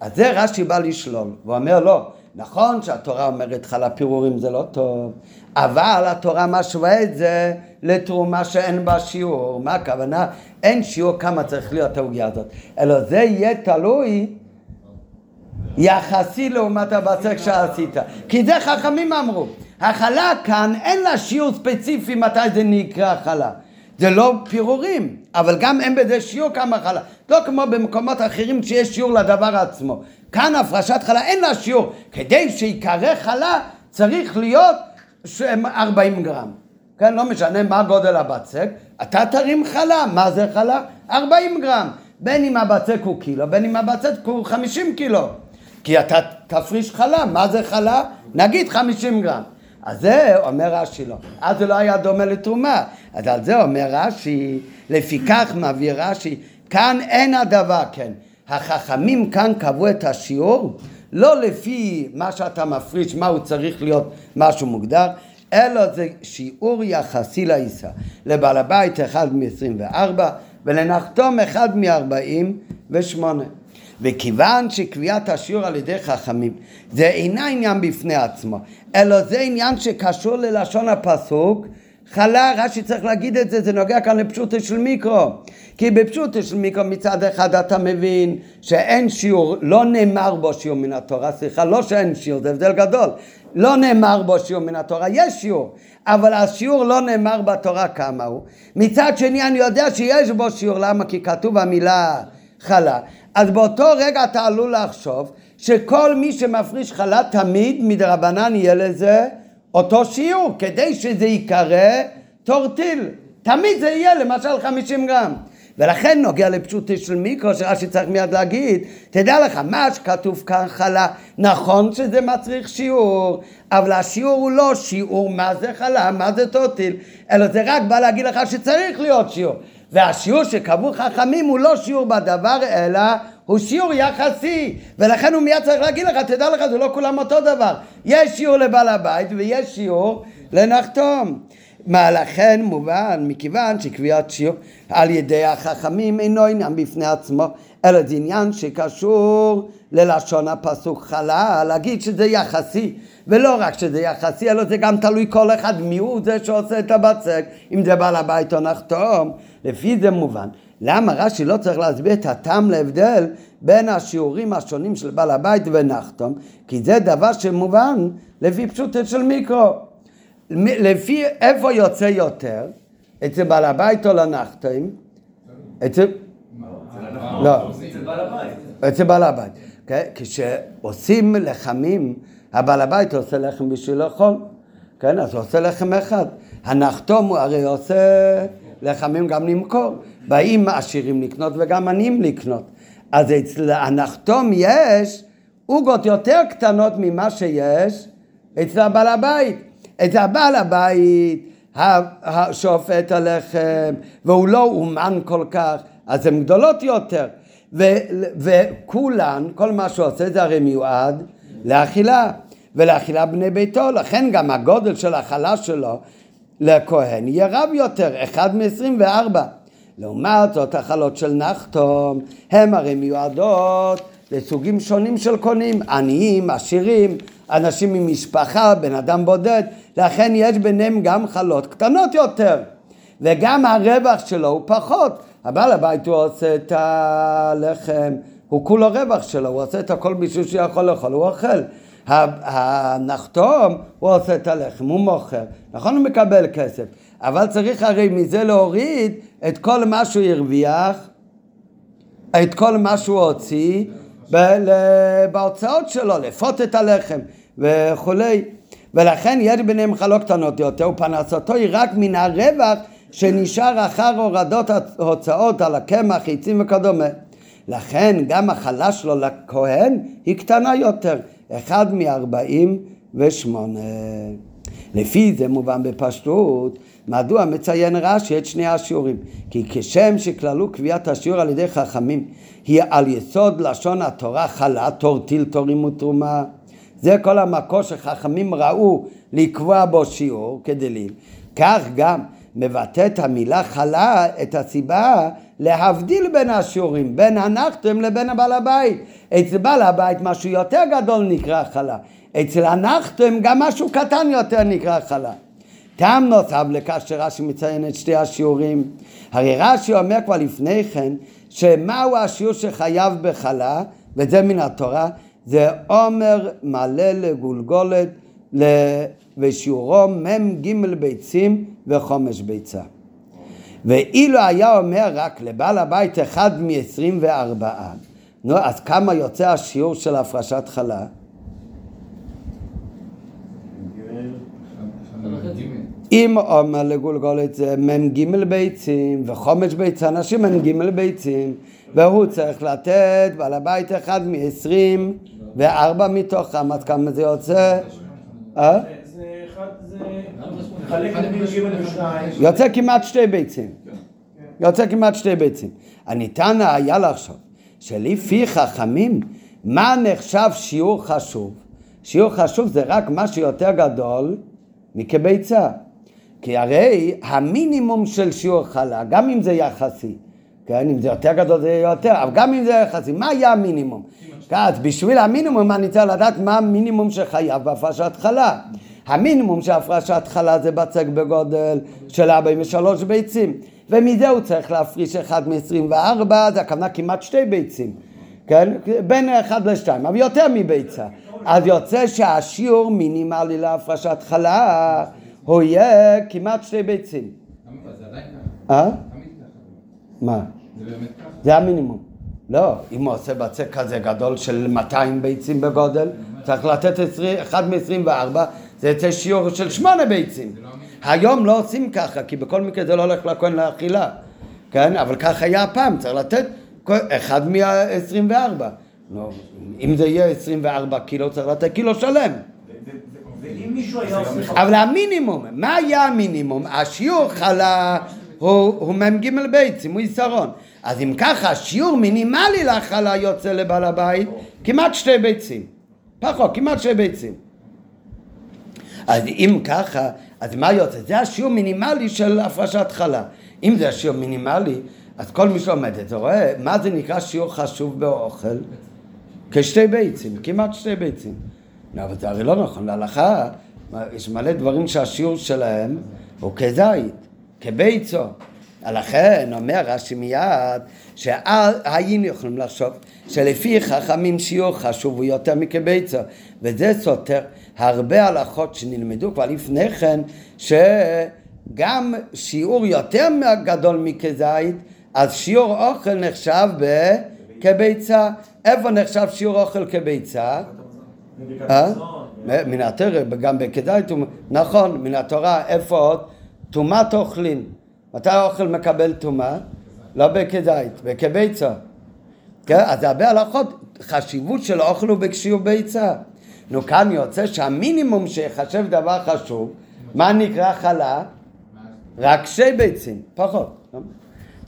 אז זה רש"י בא לשלול, והוא אומר לא, נכון שהתורה אומרת חלה פירורים זה לא טוב, אבל התורה משווה את זה לתרומה שאין בה שיעור. מה הכוונה? אין שיעור כמה צריך להיות העוגיה הזאת, אלא זה יהיה תלוי יחסי לעומת הבצק שעשית. כי זה חכמים אמרו. החלה כאן אין לה שיעור ספציפי מתי זה נקרא חלה. זה לא פירורים, אבל גם אין בזה שיעור כמה חלה. לא כמו במקומות אחרים שיש שיעור לדבר עצמו. כאן הפרשת חלה אין לה שיעור. כדי שיקרא חלה צריך להיות 40 גרם. כן, לא משנה מה גודל הבצק, אתה תרים חלה, מה זה חלה? 40 גרם. בין אם הבצק הוא קילו, בין אם הבצק הוא 50 קילו. כי אתה תפריש חלה, מה זה חלה? נגיד 50 גרם. אז זה אומר רש"י לא. אז זה לא היה דומה לתרומה. אז על זה אומר רש"י, לפיכך מביא רש"י, כאן אין הדבר כן. החכמים כאן קבעו את השיעור לא לפי מה שאתה מפריש, מה הוא צריך להיות משהו מוגדר, אלא זה שיעור יחסי לעיסה. לבעל הבית אחד מ-24 ולנחתום אחד מ-48. וכיוון שקביעת השיעור על ידי חכמים זה אינה עניין בפני עצמו, אלא זה עניין שקשור ללשון הפסוק חלה, רש"י צריך להגיד את זה, זה נוגע כאן לפשוטו של מיקרו. כי בפשוטו של מיקרו מצד אחד אתה מבין שאין שיעור, לא נאמר בו שיעור מן התורה, סליחה, לא שאין שיעור, זה הבדל גדול. לא נאמר בו שיעור מן התורה, יש שיעור, אבל השיעור לא נאמר בתורה כמה הוא. מצד שני אני יודע שיש בו שיעור, למה? כי כתוב המילה חלה. אז באותו רגע אתה עלול לחשוב שכל מי שמפריש חלה תמיד מדרבנן יהיה לזה אותו שיעור, כדי שזה ייקרא טורטיל. תמיד זה יהיה למשל 50 גרם. ולכן נוגע לפשוטי של מיקרו, שרש"י צריך מיד להגיד, תדע לך, מה שכתוב כאן חלה, נכון שזה מצריך שיעור, אבל השיעור הוא לא שיעור מה זה חלה, מה זה טורטיל, אלא זה רק בא להגיד לך שצריך להיות שיעור. והשיעור שקבעו חכמים הוא לא שיעור בדבר, אלא הוא שיעור יחסי, ולכן הוא מיד צריך להגיד לך, תדע לך, זה לא כולם אותו דבר. יש שיעור לבעל הבית ויש שיעור לנחתום. מה לכן מובן, מכיוון שקביעת שיעור על ידי החכמים אינו עניין בפני עצמו, אלא זה עניין שקשור ללשון הפסוק חלה, להגיד שזה יחסי, ולא רק שזה יחסי, אלא זה גם תלוי כל אחד מי הוא זה שעושה את הבצק, אם זה בעל הבית או נחתום, לפי זה מובן. למה רש"י לא צריך להסביר את הטעם להבדל בין השיעורים השונים של בעל הבית ונחתום? כי זה דבר שמובן לפי פשוטו של מיקרו. לפי איפה יוצא יותר? אצל בעל הבית או לנחתום? אצל... לא. אצל בעל הבית. כן? כשעושים לחמים, הבעל הבית עושה לחם בשביל לאכול, כן? אז הוא עושה לחם אחד. הנחתום הוא הרי עושה לחמים גם למכור. באים עשירים לקנות וגם עניים לקנות. אז אצל הנחתום יש עוגות יותר קטנות ממה שיש אצל הבעל הבית. אצל הבעל הבית שופט הלחם והוא לא אומן כל כך, אז הן גדולות יותר. ו- וכולן, כל מה שהוא עושה זה הרי מיועד לאכילה, ולאכילה בני ביתו, לכן גם הגודל של האכלה שלו לכהן יהיה רב יותר, אחד מ-24. לעומת זאת, החלות של נחתום, הן הרי מיועדות לסוגים שונים של קונים, עניים, עשירים, אנשים ממשפחה, בן אדם בודד, לכן יש ביניהם גם חלות קטנות יותר, וגם הרווח שלו הוא פחות. הבעל הבית הוא עושה את הלחם, הוא כולו רווח שלו, הוא עושה את הכל בשביל שהוא יכול לאכול, הוא אוכל. הנחתום, הוא עושה את הלחם, הוא מוכר. נכון, הוא מקבל כסף, אבל צריך הרי מזה להוריד את כל מה שהוא הרוויח, את כל מה שהוא הוציא בהוצאות שלו, לפות את הלחם וכולי. ולכן יש ביניהם חלוק קטנות יותר, ופרנסתו היא רק מן הרווח שנשאר אחר הורדות ההוצאות על הקמח, חיצים וכדומה. לכן גם החלה שלו לכהן היא קטנה יותר, אחד מארבעים ושמונה. לפי זה מובן בפשטות מדוע מציין רש"י את שני השיעורים? כי כשם שכללו קביעת השיעור על ידי חכמים היא על יסוד לשון התורה חלה, תור טיל תורים ותרומה זה כל המקור שחכמים ראו לקבוע בו שיעור כדלים כך גם מבטאת המילה חלה את הסיבה להבדיל בין השיעורים, בין הנחתם לבין הבעל הבית. אצל בעל הבית משהו יותר גדול נקרא חלה, אצל הנחתם גם משהו קטן יותר נקרא חלה. טעם נוסף לכך שרש"י מציין את שתי השיעורים, הרי רש"י אומר כבר לפני כן שמהו השיעור שחייב בחלה, וזה מן התורה, זה עומר מלא לגולגולת ושיעורו מ"ג ביצים וחומש ביצה. ואילו היה אומר רק לבעל הבית אחד מ-24, נו, אז כמה יוצא השיעור של הפרשת חלה? אם עומר לגולגולת זה מ"ג ביצים וחומש ביצה, אנשים מ"ג ביצים והוא צריך לתת בעל הבית אחד מ-24 מתוכם, אז כמה זה יוצא? אה? יוצא כמעט שתי ביצים. יוצא כמעט שתי ביצים. הניתן היה לחשוב שלפי חכמים, מה נחשב שיעור חשוב? שיעור חשוב זה רק מה שיותר גדול מכביצה. כי הרי המינימום של שיעור חלה, גם אם זה יחסי, כן, אם זה יותר גדול זה יותר, אבל גם אם זה יחסי, מה יהיה המינימום? אז בשביל המינימום אני צריך לדעת מה המינימום שחייב בהפרשת חלה. המינימום של הפרשת חלה זה בצק בגודל של 43 ביצים, ומזה הוא צריך להפריש 1 מ-24, זה הכוונה כמעט שתי ביצים, כן? בין 1 ל-2, אבל יותר מביצה. אז יוצא שהשיעור מינימלי להפרשת חלה הוא יהיה כמעט שתי ביצים. אה? מה? זה המינימום. לא, אם הוא עושה בצק כזה גדול של 200 ביצים בגודל, צריך לתת 1 מ-24, זה יצא שיעור של 8 ביצים. היום לא עושים ככה, כי בכל מקרה זה לא הולך לכהן לאכילה, כן? אבל ככה היה הפעם, צריך לתת 1 מ-24. לא, אם זה יהיה 24 קילו, צריך לתת קילו שלם. ואם מישהו היה עושה... אבל המינימום, מה היה המינימום? השיעור חלה הוא מ"ג ביצים, הוא יסרון. אז אם ככה, שיעור מינימלי להכלה יוצא לבעל הבית, כמעט שתי ביצים. פחות, כמעט שתי ביצים. אז אם ככה, אז מה יוצא? זה השיעור מינימלי של הפרשת חלה. אם זה השיעור מינימלי, אז כל מי שלומד את זה רואה מה זה נקרא שיעור חשוב באוכל? כשתי ביצים, כמעט שתי ביצים. לא, אבל זה הרי לא נכון, להלכה יש מלא דברים שהשיעור שלהם הוא כזית, כביצו. לכן אומר רש"י מיד שהיינו יכולים לחשוב שלפי חכמים שיעור חשוב הוא יותר מכביצו וזה סותר הרבה הלכות שנלמדו כבר לפני כן שגם שיעור יותר גדול מכזית אז שיעור אוכל נחשב כביצה. איפה נחשב שיעור אוכל כביצה? בברכת אה? מן התרא, גם בכדאי, נכון, מן התורה, איפה עוד? טומאת אוכלין. מתי האוכל מקבל טומאה? לא בכדאית, בכביצה. כן? אז הרבה הלכות, חשיבות של אוכל הוא בכשיור ביצה. נו, כאן יוצא שהמינימום שיחשב דבר חשוב, מה נקרא חלה? רק שתי ביצים, פחות.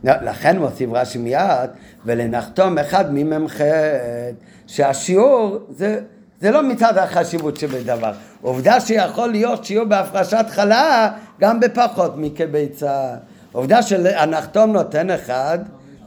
לא, לכן מוסיף רש"י מיד, ולנחתום אחד ממ"ח, שהשיעור זה, זה לא מצד החשיבות שבדבר. עובדה שיכול להיות שיעור בהפרשת חלה גם בפחות מכביצה. עובדה שהנחתום נותן אחד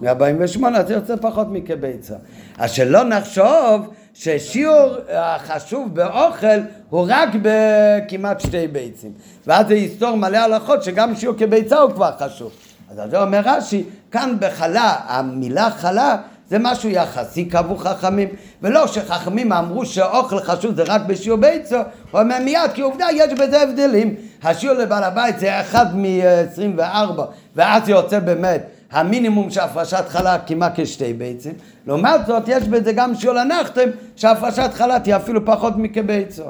מ-48, אז זה יוצא פחות מכביצה. אז שלא נחשוב ששיעור החשוב באוכל הוא רק בכמעט שתי ביצים. ואז זה יסתור מלא הלכות שגם שיעור כביצה הוא כבר חשוב. אז זה אומר רש"י, כאן בחלה, המילה חלה זה משהו יחסי, קבעו חכמים, ולא שחכמים אמרו שאוכל חשוב זה רק בשיעור ביצו, הוא אומר מיד, כי עובדה יש בזה הבדלים. השיעור לבעל הבית זה אחד מ-24, ואז יוצא באמת המינימום של הפרשת חלה כמעט כשתי ביצים. לעומת זאת, יש בזה גם שיעור לנחתם, שהפרשת חלה תהיה אפילו פחות מכביצו.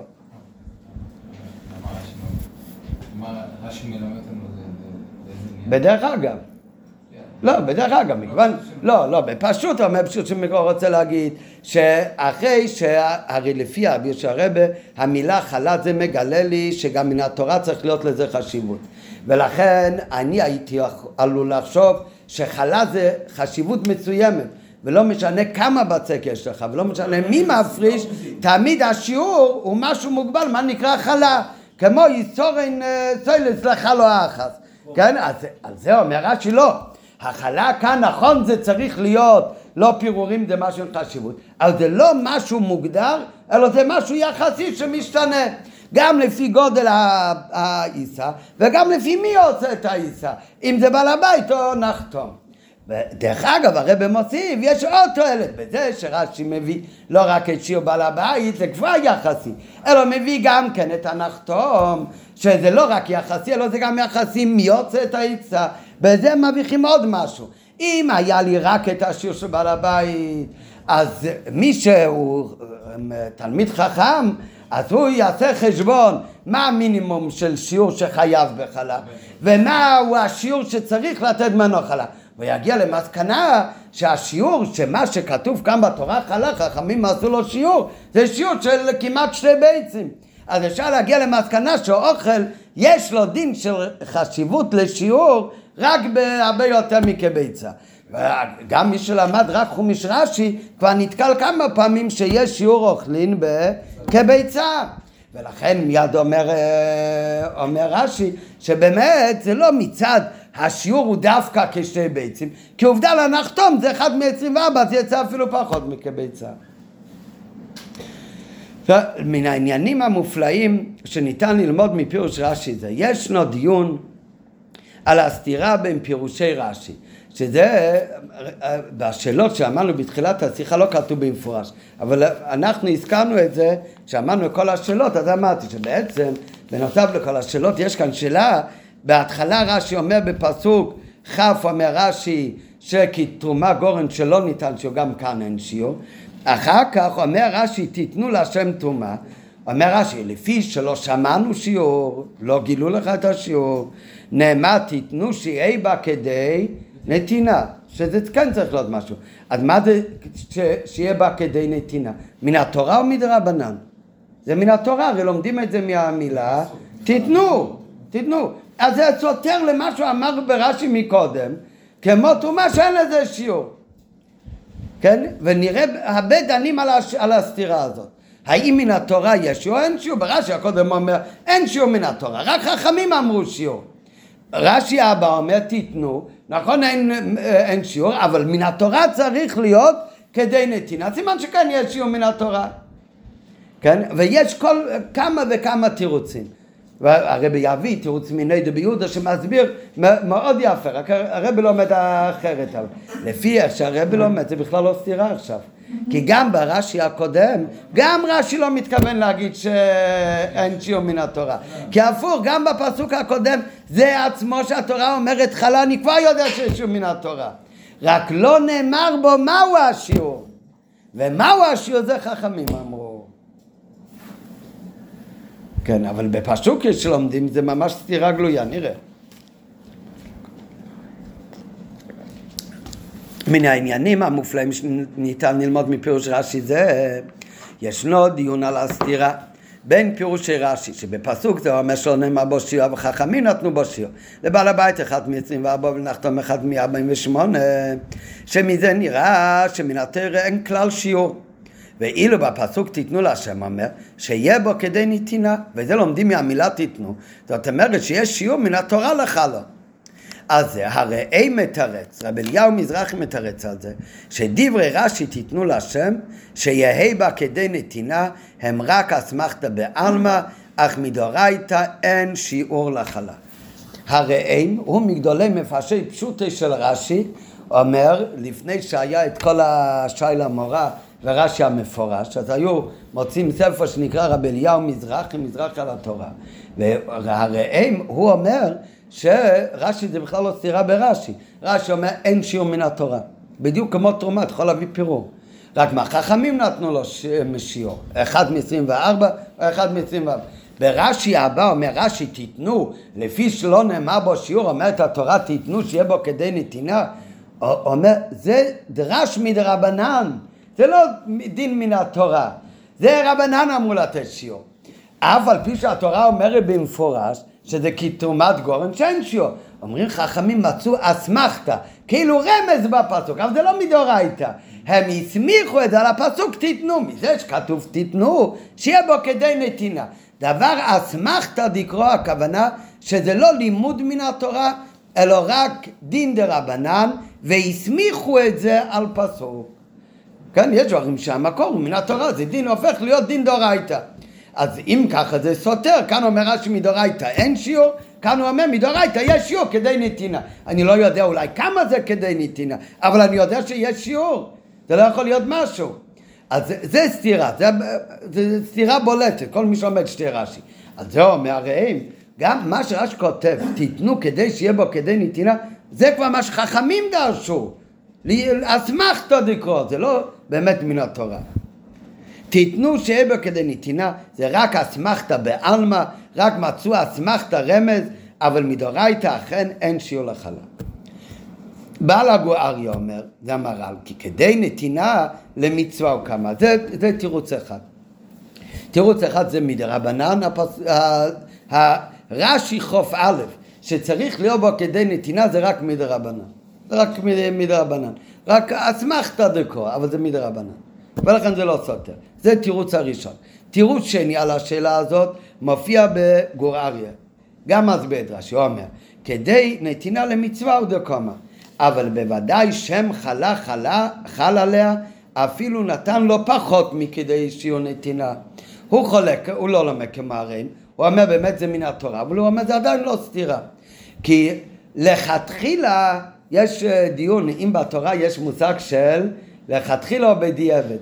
מה רש"י מלמד אותנו זה- זה- באיזה עניין? בדרך אגב. לא, בדרך אגב, מגוון, לא, לא, בפשוט, אומר פשוט שמקור רוצה להגיד שאחרי שהרי לפי אביר של הרבה, המילה חלת זה מגלה לי שגם מן התורה צריך להיות לזה חשיבות. ולכן אני הייתי עלול לחשוב שחלת זה חשיבות מסוימת. ולא משנה כמה בצק יש לך, ולא משנה מי מפריש, תמיד השיעור הוא משהו מוגבל, מה נקרא חלה. כמו יסורן סוילס לחלו האחס. כן, אז על זה אומר רש"י לא. החלה כאן נכון זה צריך להיות לא פירורים זה משהו עם חשיבות אבל זה לא משהו מוגדר אלא זה משהו יחסי שמשתנה גם לפי גודל העיסה וגם לפי מי עושה את העיסה. אם זה בעל הבית או נחתום. ודרך אגב הרב מוסיף יש עוד תועלת בזה שרש"י מביא לא רק את שיר בעל הבית זה כבר יחסי. אלא מביא גם כן את הנחתום שזה לא רק יחסי אלא זה גם יחסי מי עושה את העיסה. בזה מרוויחים עוד משהו. אם היה לי רק את השיר של בעל הבית, אז מי שהוא תלמיד חכם, אז הוא יעשה חשבון מה המינימום של שיעור שחייב בחלה, ומהו השיעור שצריך לתת ממנו חלה. ויגיע למסקנה שהשיעור, שמה שכתוב כאן בתורה חלה, חכמים עשו לו שיעור, זה שיעור של כמעט שתי ביצים. אז אפשר להגיע למסקנה שאוכל יש לו דין של חשיבות לשיעור רק בהרבה יותר מכביצה. גם מי שלמד רק חומיש רש"י כבר נתקל כמה פעמים שיש שיעור אוכלין כביצה. ולכן מיד אומר, אומר רש"י שבאמת זה לא מצד השיעור הוא דווקא כשתי ביצים כי עובדה לנחתום זה אחד מ-24 אז יצא אפילו פחות מכביצה. מן העניינים המופלאים שניתן ללמוד מפירוש רש"י זה ישנו דיון על הסתירה בין פירושי רש"י שזה בשאלות שאמרנו בתחילת השיחה לא כתוב במפורש אבל אנחנו הזכרנו את זה כשאמרנו כל השאלות אז אמרתי שבעצם בנוסף לכל השאלות יש כאן שאלה בהתחלה רש"י אומר בפסוק כ' אומר רש"י שכי תרומה גורן שלא ניתן שהוא גם כאן אין שיעור אחר כך אומר רש"י תיתנו להשם תרומה אומר רש"י לפי שלא שמענו שיעור לא גילו לך את השיעור נאמר תיתנו שיהיה בה כדי נתינה שזה כן צריך להיות משהו אז מה זה ש... שיהיה בה כדי נתינה מן התורה או מדרבנן זה מן התורה הרי לומדים את זה מהמילה תיתנו תיתנו אז זה סותר למה שהוא אמר ברש"י מקודם כמו תרומה שאין לזה שיעור כן? ונראה הרבה דנים על, הש... על הסתירה הזאת. האם מן התורה יש שיעור? אין שיעור. ברש"י הקודם אומר, אין שיעור מן התורה, רק חכמים אמרו שיעור. רש"י הבא אומר, תיתנו, נכון אין, אין שיעור, אבל מן התורה צריך להיות כדי נתינה. סימן שכאן יש שיעור מן התורה. כן? ויש כל, כמה וכמה תירוצים. והרבי יביא תירוץ מיני דבי יהודה שמסביר מאוד יפה, רק הרבי לומד אחרת. לפי איך שהרבי לומד זה בכלל לא סתירה עכשיו. כי גם ברש"י הקודם, גם רש"י לא מתכוון להגיד שאין שיעור מן התורה. כי הפוך, גם בפסוק הקודם, זה עצמו שהתורה אומרת חלה, אני כבר יודע שיש שיעור מן התורה. רק לא נאמר בו מהו השיעור. ומהו השיעור זה חכמים אמרו. כן, אבל בפסוק שלומדים זה ממש סתירה גלויה, נראה. מן העניינים המופלאים שניתן ללמוד מפירוש רש"י זה, ישנו דיון על הסתירה בין פירושי רש"י, שבפסוק זה אומר שלא נאמר בו שיעור, וחכמים נתנו בו שיעור. לבעל הבית אחד מ-24 ולנחתום אחד מ-48, שמזה נראה שמן התרא אין כלל שיעור. ואילו בפסוק תיתנו להשם אומר, שיהיה בו כדי נתינה, וזה לומדים מהמילה תיתנו. זאת אומרת שיש שיעור מן התורה לך לו. אז זה הרי מתרץ, רב אליהו מזרחי מתרץ על זה, שדברי רש"י תיתנו להשם, שיהא בה כדי נתינה, הם רק אסמכתא בעלמא, אך מדאורייתא אין שיעור לחלה. הרי הוא מגדולי מפרשי פשוטי של רש"י, אומר, לפני שהיה את כל השי למורה ורש"י המפורש, אז היו מוצאים ספר שנקרא רב אליהו מזרחי, מזרחי על התורה. והרי הוא אומר שרש"י זה בכלל לא סתירה ברש"י. רש"י אומר אין שיעור מן התורה. בדיוק כמו תרומה, אתה יכול להביא פירור. רק מה, חכמים נתנו לו שיעור. אחד מ-24 או אחד מ-24. ברש"י הבא אומר רש"י תיתנו, לפי שלא נאמר בו שיעור, אומרת התורה תיתנו שיהיה בו כדי נתינה. אומר, זה דרש מדרבנן, זה לא דין מן התורה. זה רבנן אמרו לתת שיעור. אף על פי שהתורה אומרת במפורש שזה כתרומת גורן שיעור. אומרים חכמים מצאו אסמכתא, כאילו רמז בפסוק, אבל זה לא מדאורייתא. הם הסמיכו את זה על הפסוק תיתנו, מזה שכתוב תיתנו, שיהיה בו כדי נתינה. דבר אסמכתא דקרוא הכוונה שזה לא לימוד מן התורה, אלא רק דין דה רבנן, והסמיכו את זה על פסוק. כן, יש דברים שהמקור הוא מן התורה, זה דין הופך להיות דין דאורייתא. אז אם ככה זה סותר, כאן אומר רש"י מדאורייתא אין שיעור, כאן הוא אומר מדאורייתא יש שיעור כדי נתינה. אני לא יודע אולי כמה זה כדי נתינה, אבל אני יודע שיש שיעור, זה לא יכול להיות משהו. אז זה, זה סתירה, זה, זה סתירה בולטת, כל מי שעומד שתי רש"י. אז זה אומר, הרי גם מה שרש"י כותב, תיתנו כדי שיהיה בו כדי נתינה, זה כבר מה שחכמים דרשו. אסמכתא דקרוא, זה לא באמת מן התורה. תיתנו שיהיה בו כדי נתינה, זה רק אסמכתא בעלמא, רק מצאו אסמכתא רמז, אבל מדאורייתא אכן אין שיעור לחלה. בעל הגו אריה אומר, זה המהר"ל, כי כדי נתינה למצווה או כמה, זה, זה תירוץ אחד. תירוץ אחד זה מדרבנן, הרש"י חוף א', שצריך להיות בו כדי נתינה זה רק מדרבנן. רק מדרבנן. רק אסמכתא דקו, אבל זה מדרבנן. ולכן זה לא סותר. זה תירוץ הראשון. תירוץ שני על השאלה הזאת מופיע בגור אריה. גם אז בדרש, הוא אומר, כדי נתינה למצווה הוא דקומה. אבל בוודאי שם חלה חלה, חל עליה, אפילו נתן לו פחות מכדי שיהיו נתינה. הוא חולק, הוא לא לומד כמערים, הוא אומר באמת זה מן התורה, אבל הוא אומר זה עדיין לא סתירה. כי לכתחילה יש אה, דיון אם בתורה יש מושג של לכתחילה בדיעבד.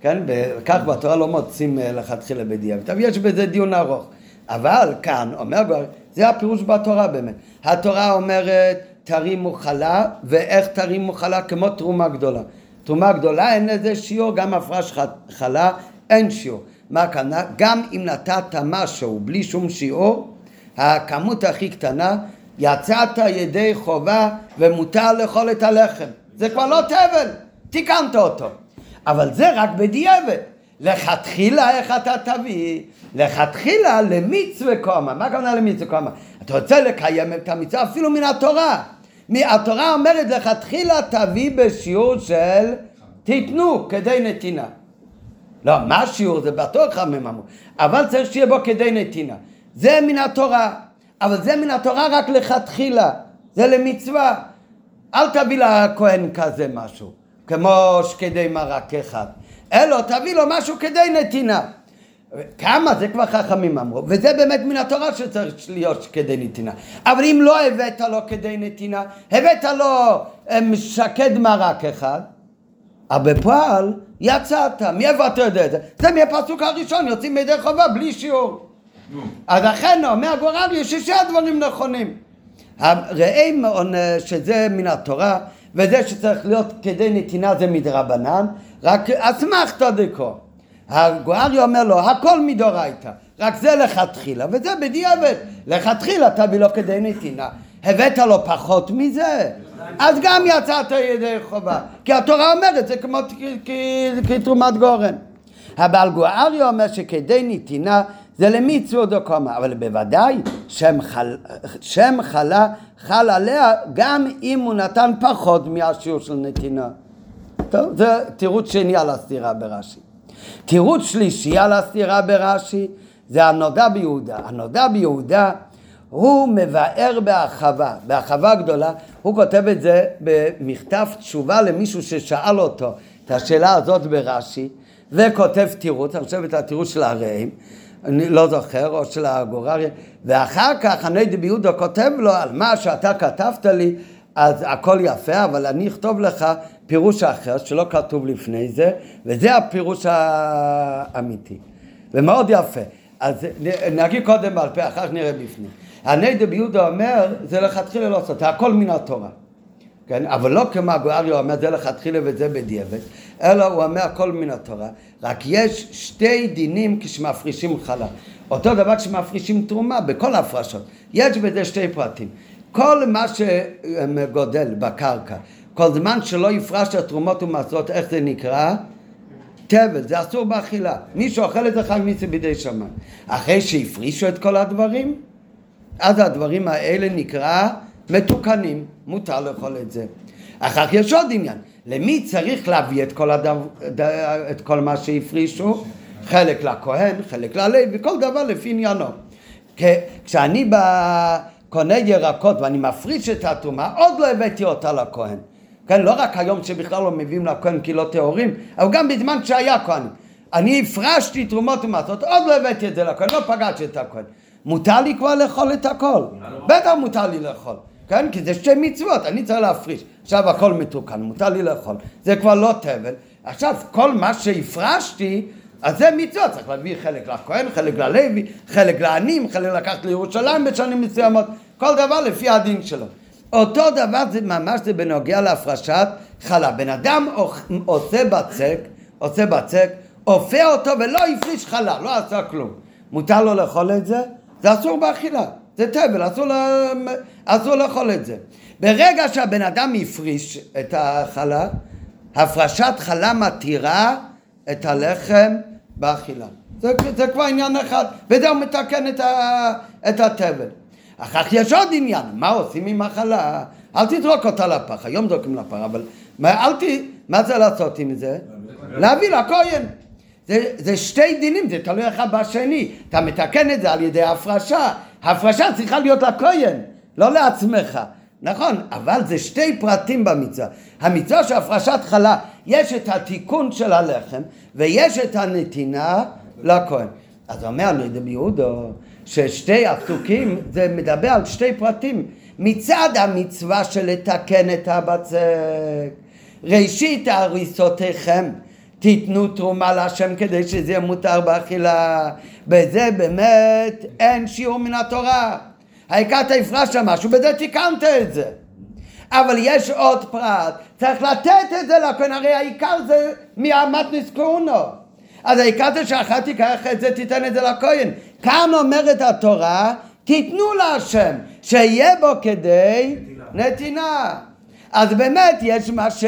כן, כך בתורה לא מוצאים אה, לכתחילה בדיעבד, אבל יש בזה דיון ארוך. אבל כאן, אומר זה הפירוש בתורה באמת. התורה אומרת תרימו חלה, ואיך תרימו חלה? כמו תרומה גדולה. תרומה גדולה אין לזה שיעור, גם הפרש חלה אין שיעור. מה כאן? גם אם נתת משהו בלי שום שיעור, הכמות הכי קטנה, יצאת ידי חובה ומותר לאכול את הלחם. זה כבר לא תבל, תיקנת אותו. אבל זה רק בדיעבד. לכתחילה איך אתה תביא? לכתחילה למצווה קומה. מה הכוונה למצווה קומה? אתה רוצה לקיים את המצווה אפילו מן התורה. התורה אומרת לכתחילה תביא בשיעור של תיתנו כדי נתינה. לא, מה השיעור? זה בטוח חמים אמרו. אבל צריך שיהיה בו כדי נתינה. זה מן התורה. אבל זה מן התורה רק לכתחילה. זה למצווה. אל תביא לכהן כזה משהו. כמו שקדי מרק אחד. אלא תביא לו משהו כדי נתינה. כמה זה כבר חכמים אמרו, וזה באמת מן התורה שצריך להיות כדי נתינה. אבל אם לא הבאת לו כדי נתינה, הבאת לו שקד מרק אחד, אבל בפועל יצאת, מאיפה אתה יודע את זה? זה מהפסוק הראשון, יוצאים מידי חובה בלי שיעור. אז אכן אומר הגורל יש ששני הדברים נכונים. ראה שזה מן התורה, וזה שצריך להיות כדי נתינה זה מדרבנן, רק אסמכתא דקו. הגוארי אומר לו, הכל מדאורייתא, רק זה לכתחילה, וזה בדיעבד, לכתחילה תביא לו כדי נתינה. הבאת לו פחות מזה, אז גם יצאת ידי חובה, כי התורה אומרת זה כמו כתרומת גורן. הבעל גוארי אומר שכדי נתינה זה למצוו דקומה, אבל בוודאי שם, חל, שם חלה חל עליה גם אם הוא נתן פחות מהשיעור של נתינה. טוב, זה תירוץ שני על הסתירה ברש"י. תירוץ שלישי על הסתירה ברש"י זה הנודע ביהודה. הנודע ביהודה הוא מבאר בהרחבה, בהרחבה גדולה, הוא כותב את זה במכתב תשובה למישהו ששאל אותו את השאלה הזאת ברש"י, וכותב תירוץ, אני חושב את התירוץ של הרעים, אני לא זוכר, או של הגורריה, ואחר כך הנדי ביהודה כותב לו על מה שאתה כתבת לי, אז הכל יפה, אבל אני אכתוב לך פירוש אחר שלא כתוב לפני זה, וזה הפירוש האמיתי. ומאוד יפה. אז נגיד קודם בעל פה, אחר כך נראה בפנים. הנדי ביהודה אומר, זה לכתחילה לא זה הכל מן התורה. כן? אבל לא כמו הגואריו אומר זה לכתחילה וזה בדיעבד, אלא הוא אומר הכל מן התורה. רק יש שתי דינים כשמפרישים חלה. אותו דבר כשמפרישים תרומה, בכל ההפרשות. יש בזה שתי פרטים. כל מה שגודל בקרקע, כל זמן שלא יפרש את תרומות ומעשרות, איך זה נקרא? תבל, זה אסור באכילה. מי שאוכל את זה חי מיצי בידי שמיים. אחרי שהפרישו את כל הדברים, אז הדברים האלה נקרא מתוקנים, מותר לאכול את זה. אחר כך יש עוד עניין, למי צריך להביא את כל, הדבר, את כל מה שהפרישו? חלק לכהן, חלק ללוי, וכל דבר לפי עניינו. כשאני קונה ירקות ואני מפריש את התרומה, עוד לא הבאתי אותה לכהן. כן, לא רק היום שבכלל לא מביאים לכהן כי לא טהורים, אבל גם בזמן שהיה כהן. אני הפרשתי תרומות ומעשות, עוד לא הבאתי את זה לכהן, לא פגשתי את הכהן. מותר לי כבר לאכול את הכל. בטח מותר לי לאכול. כן? כי זה שתי מצוות, אני צריך להפריש. עכשיו הכל מתוקן, מותר לי לאכול. זה כבר לא תבל. עכשיו, כל מה שהפרשתי, אז זה מצוות, צריך להביא חלק לכהן, חלק ללוי, חלק לעניים, חלק לקחת לירושלים בשנים מסוימות, כל דבר לפי הדין שלו. אותו דבר זה ממש זה בנוגע להפרשת חלה. בן אדם עושה בצק, עושה בצק, אופה אותו ולא הפריש חלה, לא עשה כלום. מותר לו לאכול את זה? זה אסור באכילה. זה תבל, אסור, לה, אסור לאכול את זה. ברגע שהבן אדם הפריש את החלה, הפרשת חלה מתירה את הלחם באכילה. זה, זה כבר עניין אחד, וזה הוא מתקן את, ה, את התבל. אחר כך יש עוד עניין, מה עושים עם החלה? אל תזרוק אותה לפח, היום זורקים לפח, אבל מה, אל ת... מה זה לעשות עם זה? להביא לכהן. זה, זה שתי דינים, זה תלוי אחד בשני. אתה מתקן את זה על ידי הפרשה. הפרשה צריכה להיות לכהן, לא לעצמך. נכון, אבל זה שתי פרטים במצווה. המצווה של הפרשת חלה, יש את התיקון של הלחם ויש את הנתינה לכהן. אז אומר נדב יהודו ששתי הפסוקים זה מדבר על שתי פרטים. מצד המצווה של לתקן את הבצק, ראשית הריסותיכם תיתנו תרומה להשם כדי שזה יהיה מותר באכילה. בזה באמת אין שיעור מן התורה. העיקר אתה הפרשת משהו, בזה תיקנת את זה. אבל יש עוד פרט, צריך לתת את זה לכהן, הרי העיקר זה מהמתניס כהונו. אז העיקר זה שאחת תיקח את זה, תיתן את זה לכהן. כאן אומרת התורה, תיתנו להשם, שיהיה בו כדי נתינה. אז באמת יש מה ש...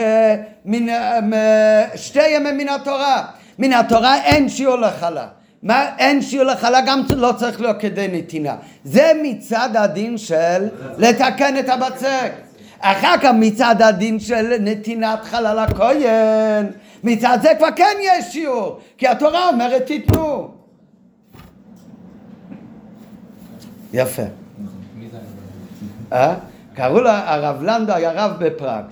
שתי ימים מן התורה. מן התורה אין שיעור לחלה. מה אין שיעור לחלה גם לא צריך להיות כדי נתינה. זה מצד הדין של לתקן את הבצק. אחר כך מצד הדין של נתינת חלה לכהן, מצד זה כבר כן יש שיעור, כי התורה אומרת תיתנו. יפה. אה? קראו לו הרב לנדו, היה רב בפראג.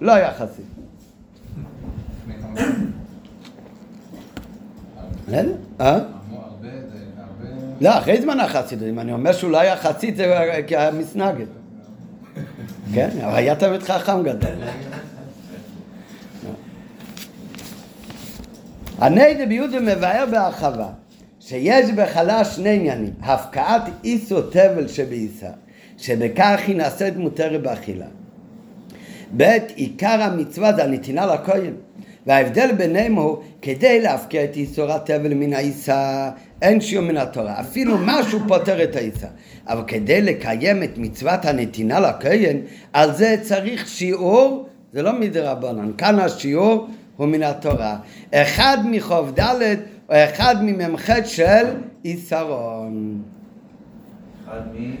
לא היה חסיד. אה? לא, אחרי זמן החסיד, אם אני אומר שהוא לא היה חסיד זה היה מסנגד. כן, אבל היה תמיד חכם גדול. הנדר ביהודה מבאר בהרחבה שיש בחלה שני עניינים, הפקעת איסו תבל שבעיסה, שבכך היא נעשית מותרת באכילה. ב' עיקר המצווה זה הנתינה לכהן. וההבדל ביניהם הוא כדי להפקיע את איסור התבל מן העיסה אין שיעור מן התורה, אפילו משהו פותר את העיסה. אבל כדי לקיים את מצוות הנתינה לכהן, על זה צריך שיעור, זה לא מדרבנן, כאן השיעור הוא מן התורה. אחד מחוב ד' או אחד ממ"ח של עיסרון. אחד מ...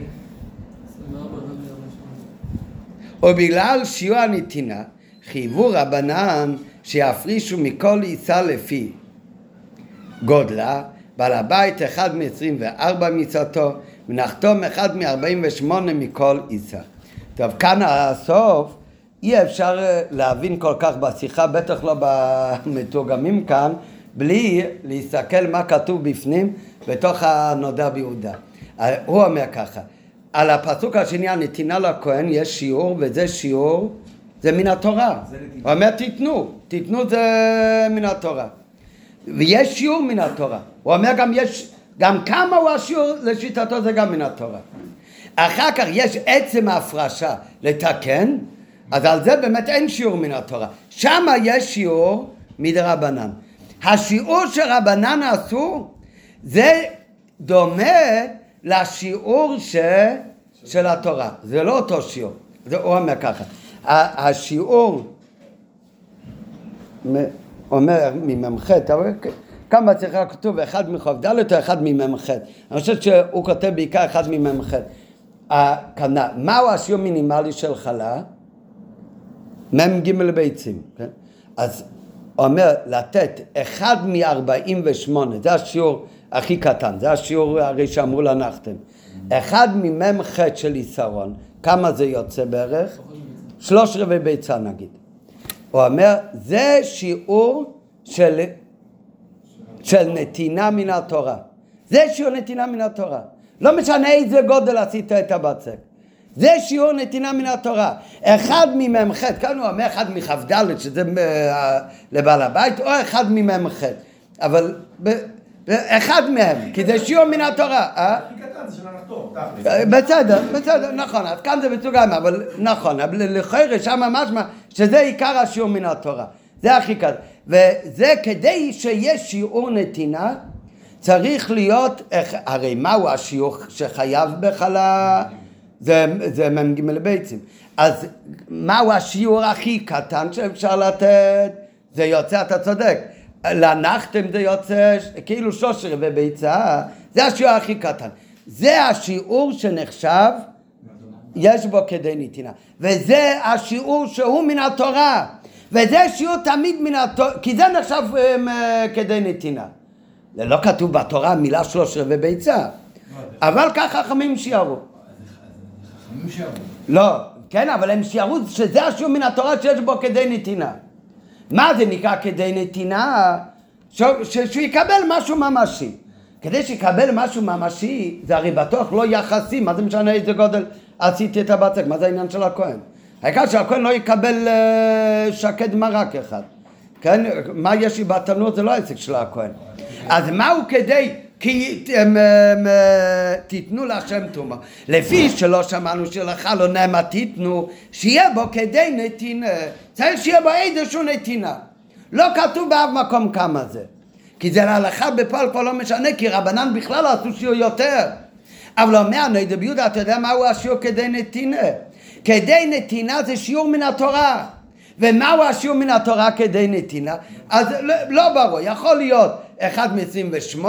ובגלל שיעור הנתינה חייבו רבנן שיפרישו מכל עיסה לפי גודלה, בעל הבית אחד מ-24 מצוותו, ונחתום אחד מ-48 מכל עיסה. טוב, כאן הסוף, אי אפשר אה, להבין כל כך בשיחה, בטח לא במתורגמים כאן, בלי להסתכל מה כתוב בפנים בתוך הנודע ביהודה. אה, הוא אומר ככה, על הפסוק השני הנתינה לכהן יש שיעור, וזה שיעור, זה מן התורה. הוא אומר תיתנו, תיתנו זה מן התורה. ויש שיעור מן התורה. הוא אומר גם יש, גם כמה הוא השיעור לשיטתו זה גם מן התורה. אחר כך יש עצם ההפרשה לתקן, אז על זה באמת אין שיעור מן התורה. שם יש שיעור מדרבנן. השיעור שרבנן עשו זה דומה לשיעור ש... של התורה. זה לא אותו שיעור. זה, הוא אומר ככה. השיעור אומר ממ"ח, אבל כמה צריכה כתוב אחד מחוב ד' או אחד ממ"ח. אני חושב שהוא כותב בעיקר אחד ממ"ח. מהו השיעור מינימלי של חלה? מ"ג ביצים, כן? אז הוא אומר לתת אחד מ-48, זה השיעור הכי קטן, זה השיעור הרי שאמרו לנחתם. אחד ממ"ח של עיסרון, כמה זה יוצא בערך? שלוש רבעי ביצה נגיד. הוא אומר, זה שיעור של, של נתינה מן התורה. זה שיעור נתינה מן התורה. לא משנה איזה גודל עשית את הבצק. זה שיעור נתינה מן התורה. אחד ממ"ח, כאן הוא אומר אחד מכ"ד, שזה אה, לבעל הבית, או אחד ממ"ח. אבל אחד מהם, כי זה שיעור מן התורה. אה? אה, בסדר, בסדר, נכון, אז כאן זה בסוגריים, אבל נכון, אבל לכאורה שם משמע שזה עיקר השיעור מן התורה. זה הכי קל. וזה כדי שיש שיעור נתינה, צריך להיות, הרי מהו השיעור שחייב בחלה? זה מ"ג ביצים. אז מהו השיעור הכי קטן שאפשר לתת? זה יוצא, אתה צודק. לנחתם זה יוצא כאילו שושר וביצה, זה השיעור הכי קטן. זה השיעור שנחשב, יש בו כדי נתינה. וזה השיעור שהוא מן התורה. וזה שיעור תמיד מן התורה, כי זה נחשב um, כדי נתינה. זה לא כתוב בתורה מילה שלוש רבעי ביצה, אבל כך חכמים שיערו. חכמים שיערו. לא, כן, אבל הם שיערו שזה השיעור מן התורה שיש בו כדי נתינה. מה זה נקרא כדי נתינה? ש... ש... שהוא יקבל משהו ממשי. כדי שיקבל משהו ממשי, זה הרי בטוח לא יחסי, מה זה משנה איזה גודל עשיתי את הבצק, מה זה העניין של הכהן? העיקר שהכהן לא יקבל uh, שקד מרק אחד, כן? מה יש לי בתנור זה לא העסק של הכהן. אז מהו כדי כי הם, תיתנו להשם תרומה. לפי שלא שמענו שלך לא נאמה תיתנו, שיהיה בו כדי נתינה. צריך שיהיה בו איזשהו נתינה. לא כתוב באף מקום כמה זה. כי זה להלכה בפועל כבר לא משנה, כי רבנן בכלל לא עשו שיעור יותר. אבל אומר נוידא ביהודה, אתה יודע מהו השיעור כדי נתינה? כדי נתינה זה שיעור מן התורה. ומהו השיעור מן התורה כדי נתינה? אז לא, לא ברור, יכול להיות אחד מ-24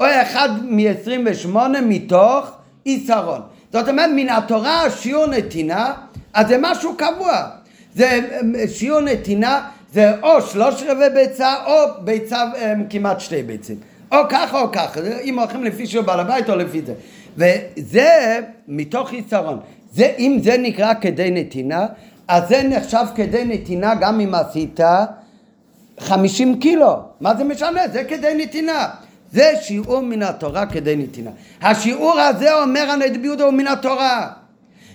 או אחד מ-28 מתוך עיסרון. זאת אומרת, מן התורה שיעור נתינה, אז זה משהו קבוע. זה שיעור נתינה זה או שלוש רבעי ביצה או ביצה כמעט שתי ביצים. או ככה או ככה, אם הולכים לפי שיעור בעל הבית או לפי זה. וזה מתוך חיסרון. זה, אם זה נקרא כדי נתינה, אז זה נחשב כדי נתינה גם אם עשית חמישים קילו. מה זה משנה? זה כדי נתינה. זה שיעור מן התורה כדי נתינה. השיעור הזה אומר הנדביודה הוא מן התורה.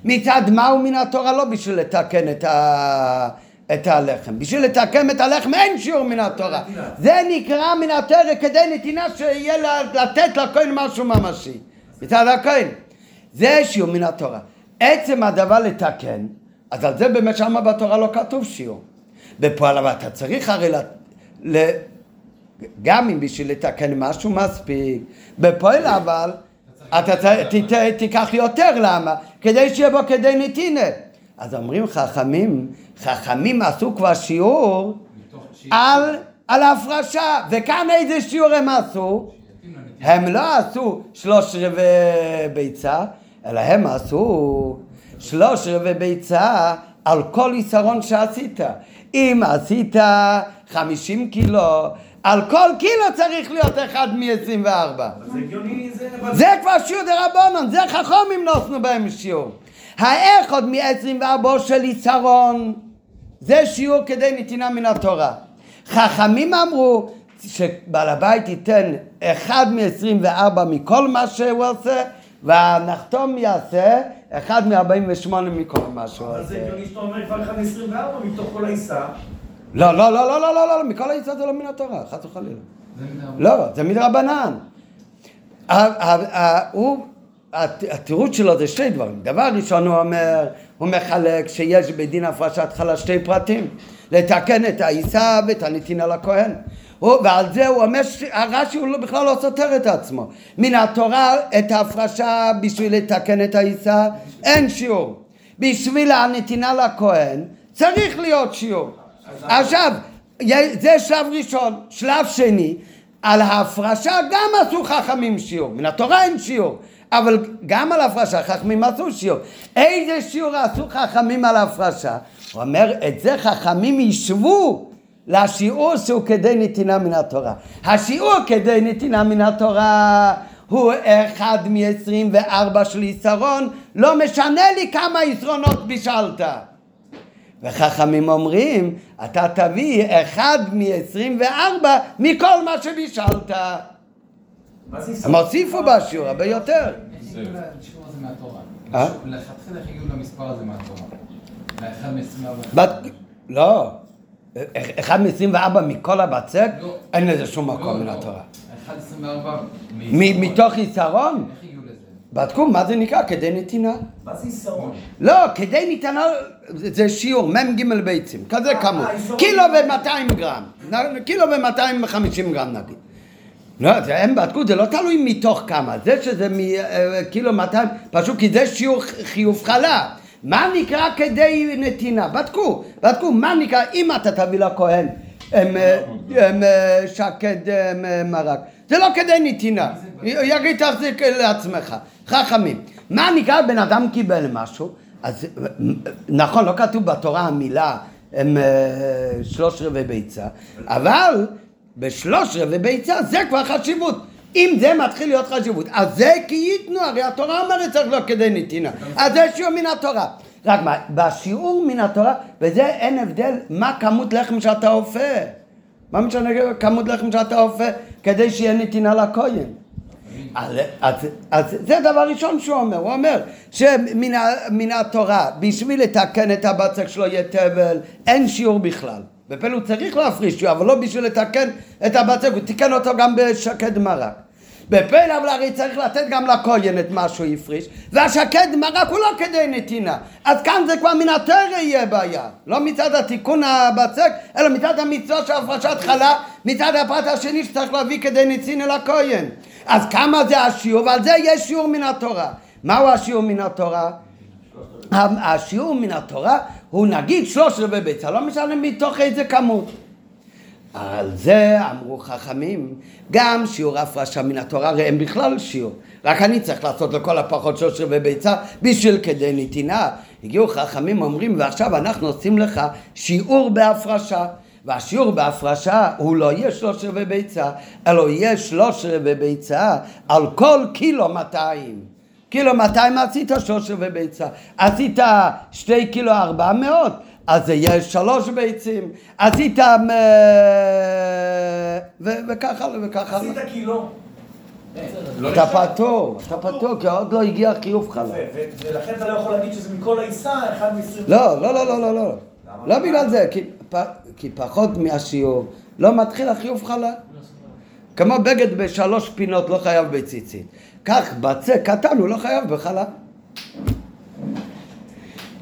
מצד מה הוא מן התורה? לא בשביל לתקן את, ה... את הלחם. בשביל לתקן את הלחם אין שיעור מן התורה. זה נקרא מן התורה כדי נתינה שיהיה לתת לכהן משהו ממשי. מצד הכהן. זה שיעור מן התורה. עצם הדבר לתקן אז על זה באמת שמה בתורה לא כתוב שיעור. בפועל אבל אתה צריך הרי ל... גם אם בשביל לתקן משהו מספיק. בפועל אבל אתה ת- תיקח יותר, למה? כדי שיהיה בו כדי נתינה. אז אומרים חכמים, חכמים עשו כבר שיעור על, על ההפרשה, וכאן איזה שיעור הם עשו? הם לא עשו שלוש רבעי ביצה, אלא הם עשו שלוש רבעי ביצה על כל עיסרון שעשית. אם עשית חמישים קילו, על כל קילו צריך להיות אחד מ-24. זה הגיוני, זה... זה כבר שיעור דרבנון, זה חכמים נוסנו בהם שיעור. האחד מ-24 של עיסרון, זה שיעור כדי נתינה מן התורה. חכמים אמרו שבעל הבית ייתן אחד מ-24 מכל מה שהוא עושה, והנחתום יעשה אחד מ-48 מכל מה שהוא אבל זה עושה. הגיוני שאתה אומר כבר 1 מ-24 מתוך כל העיסה. לא, לא, לא, לא, לא, לא, לא, מכל העיסה זה לא מן התורה, חס וחלילה. לא, זה מדרבנן. התירוץ שלו זה שתי דברים. דבר ראשון הוא אומר, הוא מחלק שיש בדין הפרשת חלה שתי פרטים. לתקן את העיסה ואת הנתינה לכהן. ועל זה הוא אומר, ש- הרש"י הוא לא- בכלל לא סותר את עצמו. מן התורה את ההפרשה בשביל לתקן את העיסה אין שיעור. בשביל הנתינה לכהן צריך להיות שיעור. עכשיו, זה שלב ראשון. שלב שני, על ההפרשה גם עשו חכמים שיעור. מן התורה אין שיעור. אבל גם על ההפרשה חכמים עשו שיעור. איזה שיעור עשו חכמים על ההפרשה? הוא אומר, את זה חכמים ישבו לשיעור שהוא כדי נתינה מן התורה. השיעור כדי נתינה מן התורה הוא אחד מ-24 של יסרון, לא משנה לי כמה יסרונות בישלת. וחכמים אומרים, אתה תביא אחד מ-24 מכל מה שבישלת. הם? הוסיפו בשיעור הרבה יותר. אה? לכתחילה איך הגיעו למספר הזה מהתורה? לאחד מ-24. בת... לא, אחד מ-24 מכל הבצק, לא. אין לזה שום לא, מקום מן לא. התורה. אחד 24 מ- מתוך יסרון? בדקו מה זה נקרא כדי נתינה. מה זה עיסרון? לא, כדי נתינה זה שיעור, מ"ג ביצים, כזה כמות. איסור. קילו ו-200 גרם, קילו ו-250 גרם נגיד. לא, זה, הם בדקו, זה לא תלוי מתוך כמה, זה שזה מקילו 200, פשוט כי זה שיעור חיוב חלה. מה נקרא כדי נתינה? בדקו, בדקו, מה נקרא, אם אתה תביא לכהן אה, אה, שקד אה, מרק, זה לא כדי נתינה, יגיד תחזיק לעצמך, חכמים. מה נקרא בן אדם קיבל משהו, אז נכון, לא כתוב בתורה המילה שלוש רבעי ביצה, אבל בשלוש רבעי ביצה זה כבר חשיבות. אם זה מתחיל להיות חשיבות, אז זה כי ייתנו, הרי התורה אומרת צריך להיות כדי נתינה. אז זה שיעור מן התורה. רק מה, בשיעור מן התורה, וזה אין הבדל מה כמות לחם שאתה אופה. מה משנה כמות לחם שאתה אופה כדי שיהיה נתינה לכהן? אז, אז, אז זה דבר ראשון שהוא אומר, הוא אומר שמן התורה, בשביל לתקן את הבצק שלו יהיה תבל, אין שיעור בכלל. בפלא הוא צריך להפריש שיעור, אבל לא בשביל לתקן את הבצק, הוא תיקן אותו גם בשקד מרק. בפלא אבל הרי צריך לתת גם לכהן את מה שהוא הפריש, והשקד מרק הוא לא כדי נתינה. אז כאן זה כבר מן התרא יהיה בעיה. לא מצד התיקון הבצק, אלא מצד המצווה של הפרשת חלה, מצד הפרט השני שצריך להביא כדי נתינה לכהן. אז כמה זה השיעור, ועל זה יש שיעור מן התורה. מהו השיעור מן התורה? השיעור מן התורה הוא נגיד שלוש רבעי ביצה, לא משנה מתוך איזה כמות. על זה אמרו חכמים, גם שיעור הפרשה מן התורה, הרי אין בכלל שיעור. רק אני צריך לעשות לכל הפחות שלוש רבעי ביצה בשביל כדי נתינה. הגיעו חכמים אומרים, ועכשיו אנחנו עושים לך שיעור בהפרשה. והשיעור בהפרשה הוא לא יהיה שלוש רבעי ביצה, אלא יהיה שלוש רבעי ביצה על כל קילו 200. קילו 200 עשית שלוש רבעי ביצה. עשית שתי קילו 400, אז זה יהיה שלוש ביצים. עשית... אה, ו- וכך הלאה וכך הלאה. עשית קילו. לא אתה. פטור, אתה פטור, כי עוד לא הגיע חיוב ו- ולכן אתה לא יכול להגיד שזה מכל העיסה, אחד מ-20... לא, לא, לא, לא, לא, לא. לא בגלל זה, כי, כי פחות מהשיעור לא מתחיל החיוב חלה. כמו בגד בשלוש פינות לא חייב בציצית. כך בצק קטן הוא לא חייב בחלה.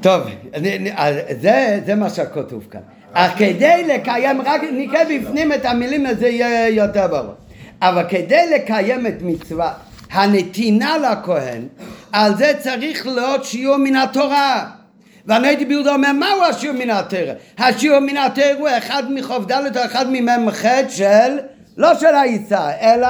טוב, אז זה, זה מה שכתוב כאן. אך כדי לקיים, רק נקרא בפנים את המילים הזה יהיה יותר ברור. אבל כדי לקיים את מצווה הנתינה לכהן, על זה צריך להיות שיעור מן התורה. ואני הייתי ביהודה אומר, מהו השיעור מן התורה? השיעור מן התורה הוא אחד מחוב ד' או אחד ממ"ח של, לא של העיסה, אלא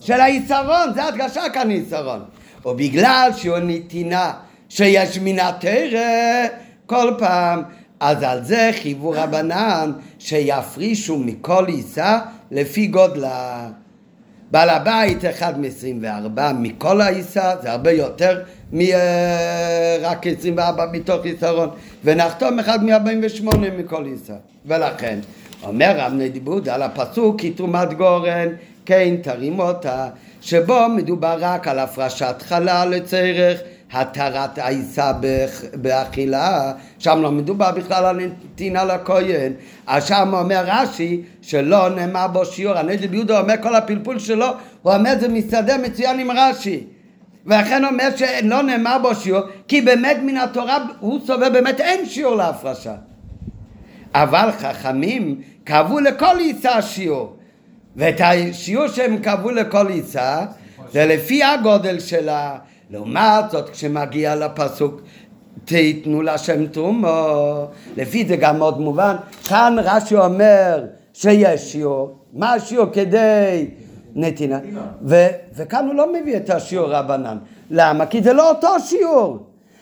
של העיסרון, זה הדגשה כאן עיסרון. ובגלל שהוא נתינה שיש מן התורה כל פעם, אז על זה חייבו רבנן שיפרישו מכל עיסה לפי גודלה. בעל הבית אחד מ-24 מכל העיסה, זה הרבה יותר מרק 24 מתוך עיסרון, ונחתום אחד מ-48 מכל עיסה. ולכן, אומר רב נדיבוד על הפסוק כי תרומת גורן, כן תרים אותה, שבו מדובר רק על הפרשת חלל לצרך התרת העיסה באכ- באכילה, שם לא מדובר בכלל על נתינה לכהן, אז שם אומר רש"י שלא נאמר בו שיעור, הנדל יהודה אומר כל הפלפול שלו, הוא אומר זה מסתדר מצוין עם רש"י. ולכן אומר שלא נאמר בו שיעור, כי באמת מן התורה הוא סובר באמת אין שיעור להפרשה. אבל חכמים קבעו לכל עיסה שיעור. ואת השיעור שהם קבעו לכל עיסה זה לפי הגודל שלה. לעומת זאת כשמגיע לפסוק תיתנו להשם תרומו, לפי זה גם מאוד מובן, כאן רש"י אומר שיש שיעור, מה השיעור כדי נתינה, ו- וכאן הוא לא מביא את השיעור רבנן, למה? כי זה לא אותו שיעור,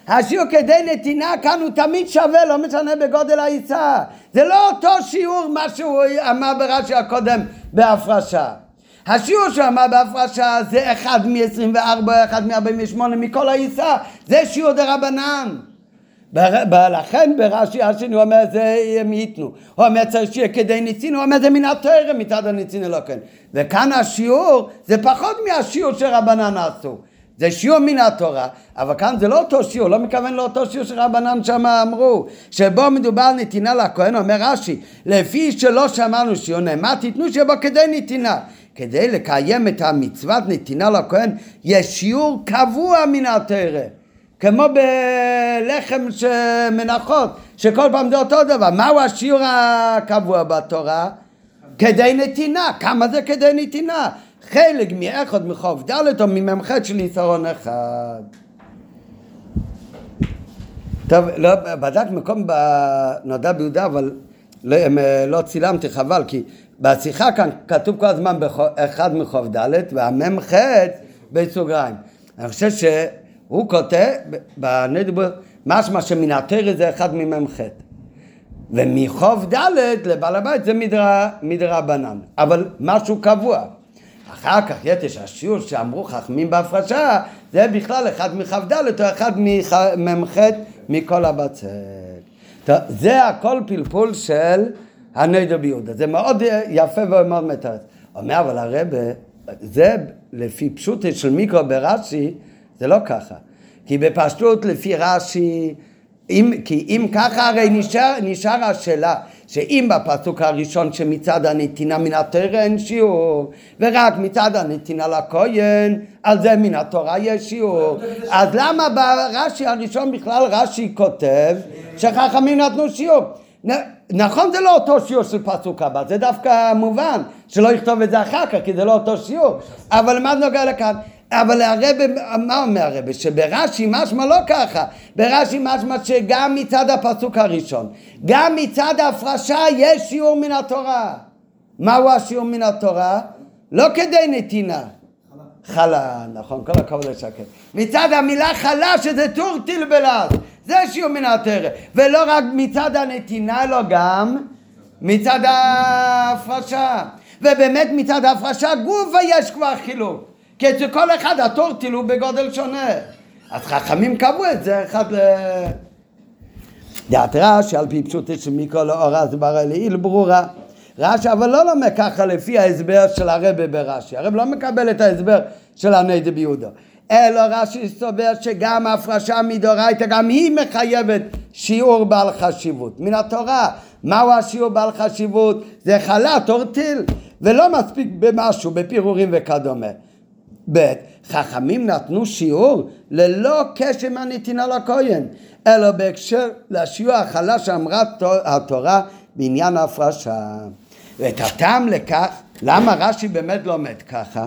השיעור כדי נתינה כאן הוא תמיד שווה, לא משנה בגודל העיסה. זה לא אותו שיעור מה שהוא אמר ברש"י הקודם בהפרשה. השיעור אמר בהפרשה זה אחד מ-24, אחד מ-48 מכל העיסה, זה שיעור דה רבנן. לכן ברש"י השני הוא אומר זה הם ייתנו, הוא אומר צריך שיהיה כדי ניצינו, הוא אומר זה מן התרא מצד הניצינו לא כן. וכאן השיעור זה פחות מהשיעור שרבנן עשו. זה שיעור מן התורה, אבל כאן זה לא אותו שיעור, לא מכוון לאותו שיעור שרבנן שם אמרו, שבו מדובר על נתינה לכהן, אומר רש"י, לפי שלא שמענו שיעור נאמר, תיתנו שיהיה בו כדי נתינה. כדי לקיים את המצוות נתינה לכהן, יש שיעור קבוע מן התרא. כמו בלחם שמנחות, שכל פעם זה אותו דבר. מהו השיעור הקבוע בתורה? כדי נתינה. כמה זה כדי נתינה? חלק מאחד מחוב ד' או ממ"ח של יתרון אחד. טוב, לא, בדק מקום בנודע ביהודה, אבל לא, לא צילמתי, חבל, כי בשיחה כאן כתוב כל הזמן אחד מחוב ד' והמ"ח בסוגריים. אני חושב שהוא כותב בנדיבור, משמע התרא זה אחד ממ"ח. ד' לבעל הבית זה מדרבנן, אבל משהו קבוע. אחר כך יש השיעור שאמרו חכמים בהפרשה, זה בכלל אחד מכ"ד או אחד ממ"ח מכל הבצק. זה הכל פלפול של הנדר ביהודה, זה מאוד יפה ומאוד מתרץ. אומר אבל הרבה, זה לפי פשוטי של מיקרו ברש"י, זה לא ככה. כי בפשטות לפי רש"י, אם, כי אם ככה הרי נשאר, נשאר השאלה שאם בפסוק הראשון שמצד הנתינה מן התרא אין שיעור ורק מצד הנתינה לכהן על זה מן התורה יש שיעור אז למה ברש"י הראשון בכלל רש"י כותב שחכמים נתנו שיעור נכון זה לא אותו שיעור של פסוק הבא זה דווקא מובן שלא יכתוב את זה אחר כך כי זה לא אותו שיעור אבל מה נוגע לכאן אבל הרב, מה אומר הרב? שברש"י משמע לא ככה, ברש"י משמע שגם מצד הפסוק הראשון, גם מצד ההפרשה יש שיעור מן התורה. מהו השיעור מן התורה? לא כדי נתינה. חלה, נכון, כל הכבוד לשקר. מצד המילה חלה שזה טור בלעז, זה שיעור מן התרא. ולא רק מצד הנתינה, אלא גם מצד ההפרשה. ובאמת מצד ההפרשה גופה יש כבר חילוק. כי אצל כל אחד התור טילו בגודל שונה. אז חכמים קבעו את זה אחד ל... דעת רש"י על פי פשוטי של מכל אורה זה ברא לעיל ברורה. רש"י אבל לא לומד ככה לפי ההסבר של הרבי ברש"י. הרב לא מקבל את ההסבר של הנדי ביהודה. אלא רש"י סובר שגם הפרשה מדאורייתא גם היא מחייבת שיעור בעל חשיבות. מן התורה, מהו השיעור בעל חשיבות? זה חלת אורטיל ולא מספיק במשהו, בפירורים וכדומה. ב' חכמים נתנו שיעור ללא קשר מהנתינה לכהן, אלא בהקשר לשיעור החלש שאמרה התורה בעניין ההפרשה. ואת הטעם לכך, למה רש"י באמת לומד ככה?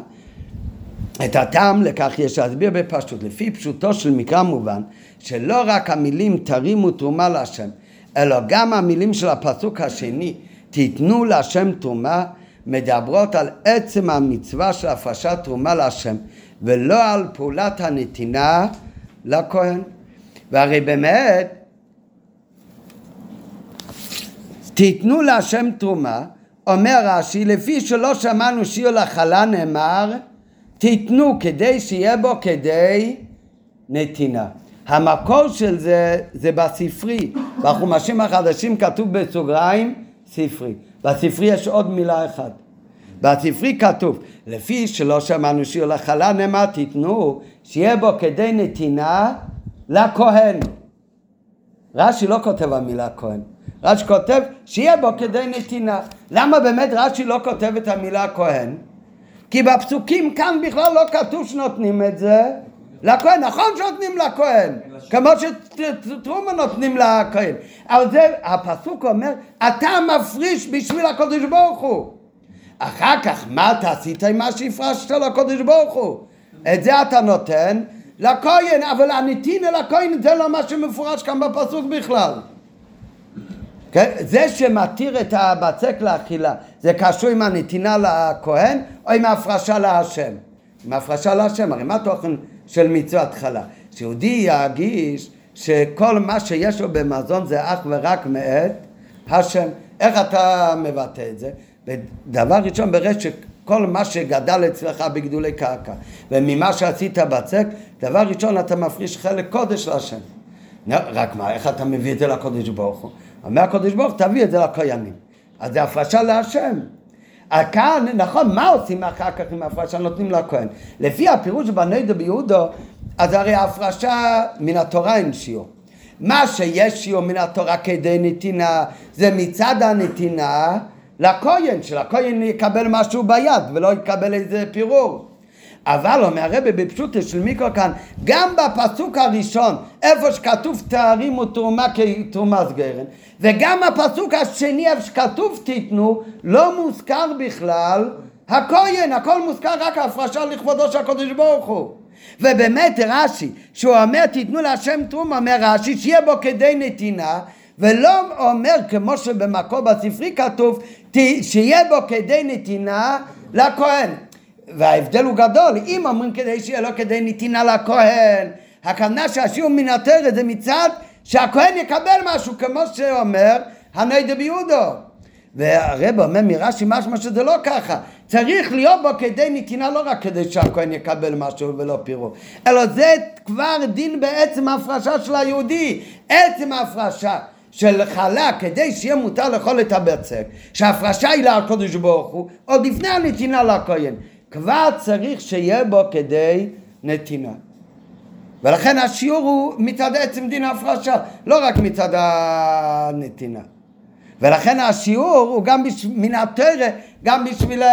את הטעם לכך יש להסביר בפשוט. לפי פשוטו של מקרא מובן, שלא רק המילים תרימו תרומה להשם, אלא גם המילים של הפסוק השני, תיתנו להשם תרומה, מדברות על עצם המצווה של הפרשת תרומה להשם, ולא על פעולת הנתינה לכהן. והרי באמת, תיתנו להשם תרומה, אומר רש"י, לפי שלא שמענו שיר לחלה נאמר, תיתנו כדי שיהיה בו כדי נתינה. המקור של זה זה בספרי, בחומשים החדשים כתוב בסוגריים ספרי. בספרי יש עוד מילה אחת. בספרי כתוב, לפי שלא שמענו שיר לחלה נאמר תיתנו, שיהיה בו כדי נתינה לכהן. רש"י לא כותב המילה כהן, רש"י כותב שיהיה בו כדי נתינה. למה באמת רש"י לא כותב את המילה כהן? כי בפסוקים כאן בכלל לא כתוב שנותנים את זה לכהן, נכון שנותנים לכהן, כמו שטרומה נותנים לכהן, אבל זה, הפסוק אומר, אתה מפריש בשביל הקדוש ברוך הוא. אחר כך, מה אתה עשית עם מה שהפרשת לקדוש ברוך הוא? את זה אתה נותן לכהן, אבל הנתינה לכהן זה לא מה שמפורש כאן בפסוק בכלל. כן? זה שמתיר את הבצק לאכילה, זה קשור עם הנתינה לכהן או עם ההפרשה להשם? עם ההפרשה להשם, הרי מה התוכן של מצוות חלה? שיהודי ירגיש שכל מה שיש לו במזון זה אך ורק מאת השם. איך אתה מבטא את זה? דבר ראשון, ברשת שכל מה שגדל אצלך בגידולי קרקע וממה שעשית בצק, דבר ראשון אתה מפריש חלק קודש להשם. רק מה, איך אתה מביא את זה לקודש ברוך הוא? אומר הקודש ברוך תביא את זה לכהנים. אז זה הפרשה להשם. כאן, נכון, מה עושים אחר כך עם ההפרשה? נותנים לכהן. לפי הפירוש בנדו ביהודו, אז הרי ההפרשה מן התורה אין שיעור. מה שיש שיעור מן התורה כדי נתינה, זה מצד הנתינה לכהן, שלכהן יקבל משהו ביד ולא יקבל איזה פירור. אבל אומר הרבי בפשוטו של מיקרו כאן, גם בפסוק הראשון, איפה שכתוב תארימו תרומה כתרומה סגרן, וגם הפסוק השני, איפה שכתוב תיתנו, לא מוזכר בכלל הכהן, הכל מוזכר רק ההפרשה לכבודו של הקדוש ברוך הוא. ובאמת רש"י, שהוא אומר תיתנו להשם תרומה, אומר רש"י שיהיה בו כדי נתינה, ולא אומר כמו שבמקור בספרי כתוב שיהיה בו כדי נתינה לכהן. וההבדל הוא גדול, אם אומרים כדי שיהיה לו כדי נתינה לכהן, הכוונה שהשיעור מן התרא זה מצד שהכהן יקבל משהו, כמו שאומר הנוידה ביהודו. והרב אומר מרש"י משמע שזה לא ככה, צריך להיות בו כדי נתינה לא רק כדי שהכהן יקבל משהו ולא פירו, אלא זה כבר דין בעצם ההפרשה של היהודי, עצם ההפרשה. של חלה כדי שיהיה מותר לאכול את הבצק, שההפרשה היא לקודש ברוך הוא, עוד לפני הנתינה לכהן. כבר צריך שיהיה בו כדי נתינה. ולכן השיעור הוא מצד עצם דין ההפרשה, לא רק מצד הנתינה. ולכן השיעור הוא גם בש... מן התרא, גם בשביל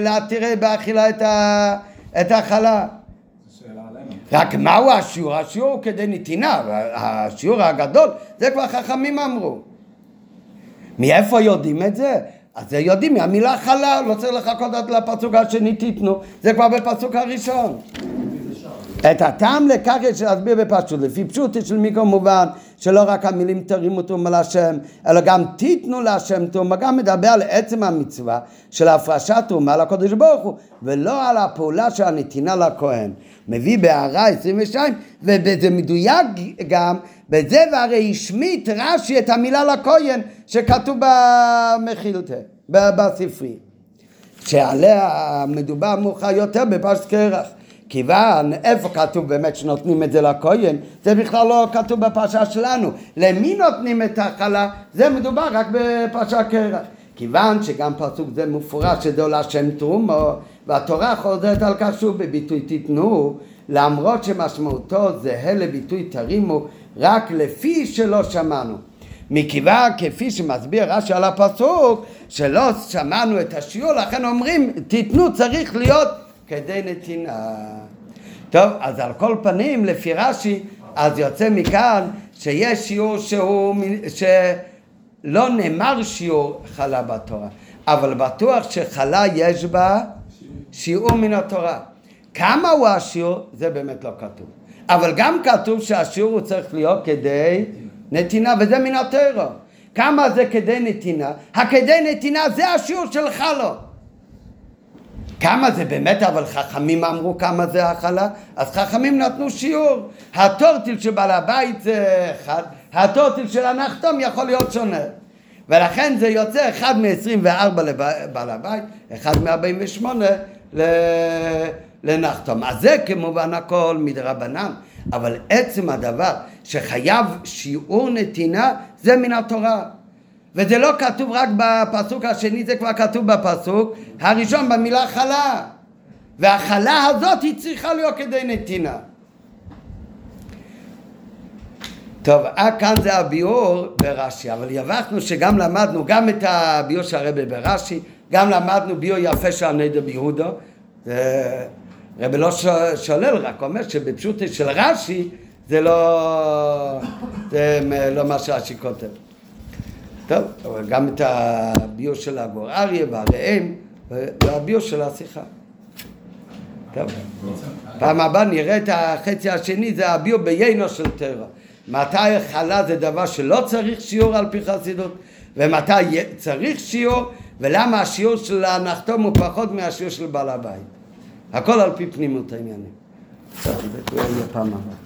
להתיר באכילה את, ה... את החלה. רק מהו השיעור? השיעור הוא כדי נתינה, השיעור הגדול, זה כבר חכמים אמרו. מאיפה יודעים את זה? אז זה יודעים מהמילה חלל, לא צריך לחכות עד לפסוק השני תיתנו, זה כבר בפסוק הראשון. את הטעם לכך יש להסביר בפשוט, לפי פשוט של מיקרו מובן שלא רק המילים תרימו תרומה להשם, אלא גם תיתנו להשם תרומה, גם מדבר על עצם המצווה של הפרשת תרומה לקודש ברוך הוא, ולא על הפעולה של הנתינה לכהן. מביא בהערה 22, וזה מדויק גם, בזה והרי השמיט רש"י את המילה לכהן שכתוב במחילתה, בספרי. שעליה מדובר מאוחר יותר בפרשת קרח. כיוון איפה כתוב באמת שנותנים את זה לכהן, זה בכלל לא כתוב בפרשה שלנו. למי נותנים את החלה? זה מדובר רק בפרשה קרח. כיוון שגם פסוק זה מפורש שזה עולה שם תרומו, והתורה חוזרת על כך שוב בביטוי תיתנו, למרות שמשמעותו זהה לביטוי תרימו, רק לפי שלא שמענו. מכיוון כפי שמסביר רש"י על הפסוק שלא שמענו את השיעור לכן אומרים תיתנו צריך להיות כדי נתינה. טוב, אז על כל פנים, לפי רש"י, אז יוצא מכאן שיש שיעור שהוא, שלא נאמר שיעור חלה בתורה, אבל בטוח שחלה יש בה שיעור מן התורה. כמה הוא השיעור, זה באמת לא כתוב. אבל גם כתוב שהשיעור הוא צריך להיות כדי נתינה, וזה מן התורה. כמה זה כדי נתינה? הכדי נתינה זה השיעור של חלו. כמה זה באמת, אבל חכמים אמרו כמה זה החלה, אז חכמים נתנו שיעור. הטורטיל של בעל הבית זה אחד, הטורטיל של הנחתום יכול להיות שונה. ולכן זה יוצא אחד מ-24 לבעל הבית, אחד מ-48 לנחתום. אז זה כמובן הכל מדרבנן, אבל עצם הדבר שחייב שיעור נתינה זה מן התורה. וזה לא כתוב רק בפסוק השני, זה כבר כתוב בפסוק הראשון במילה חלה. והחלה הזאת היא צריכה להיות כדי נתינה. טוב, עד כאן זה הביאור ברש"י, אבל יבחנו שגם למדנו גם את הביאור של הרבי ברש"י, גם למדנו ביאור יפה של הנדר ביהודו. רבי לא שולל, רק אומר שבפשוט של רש"י זה לא, זה לא מה שרש"י כותב. טוב, אבל גם את הביור של הגור אריה והראם והביור של השיחה. טוב, פעם הבאה נראה את החצי השני, זה הביור ביינו של טרע. מתי חלה זה דבר שלא צריך שיעור על פי חסידות, ומתי צריך שיעור, ולמה השיעור של הנחתום הוא פחות מהשיעור של בעל הבית. הכל על פי פנימות העניינים. טוב, זה יהיה פעם הבאה.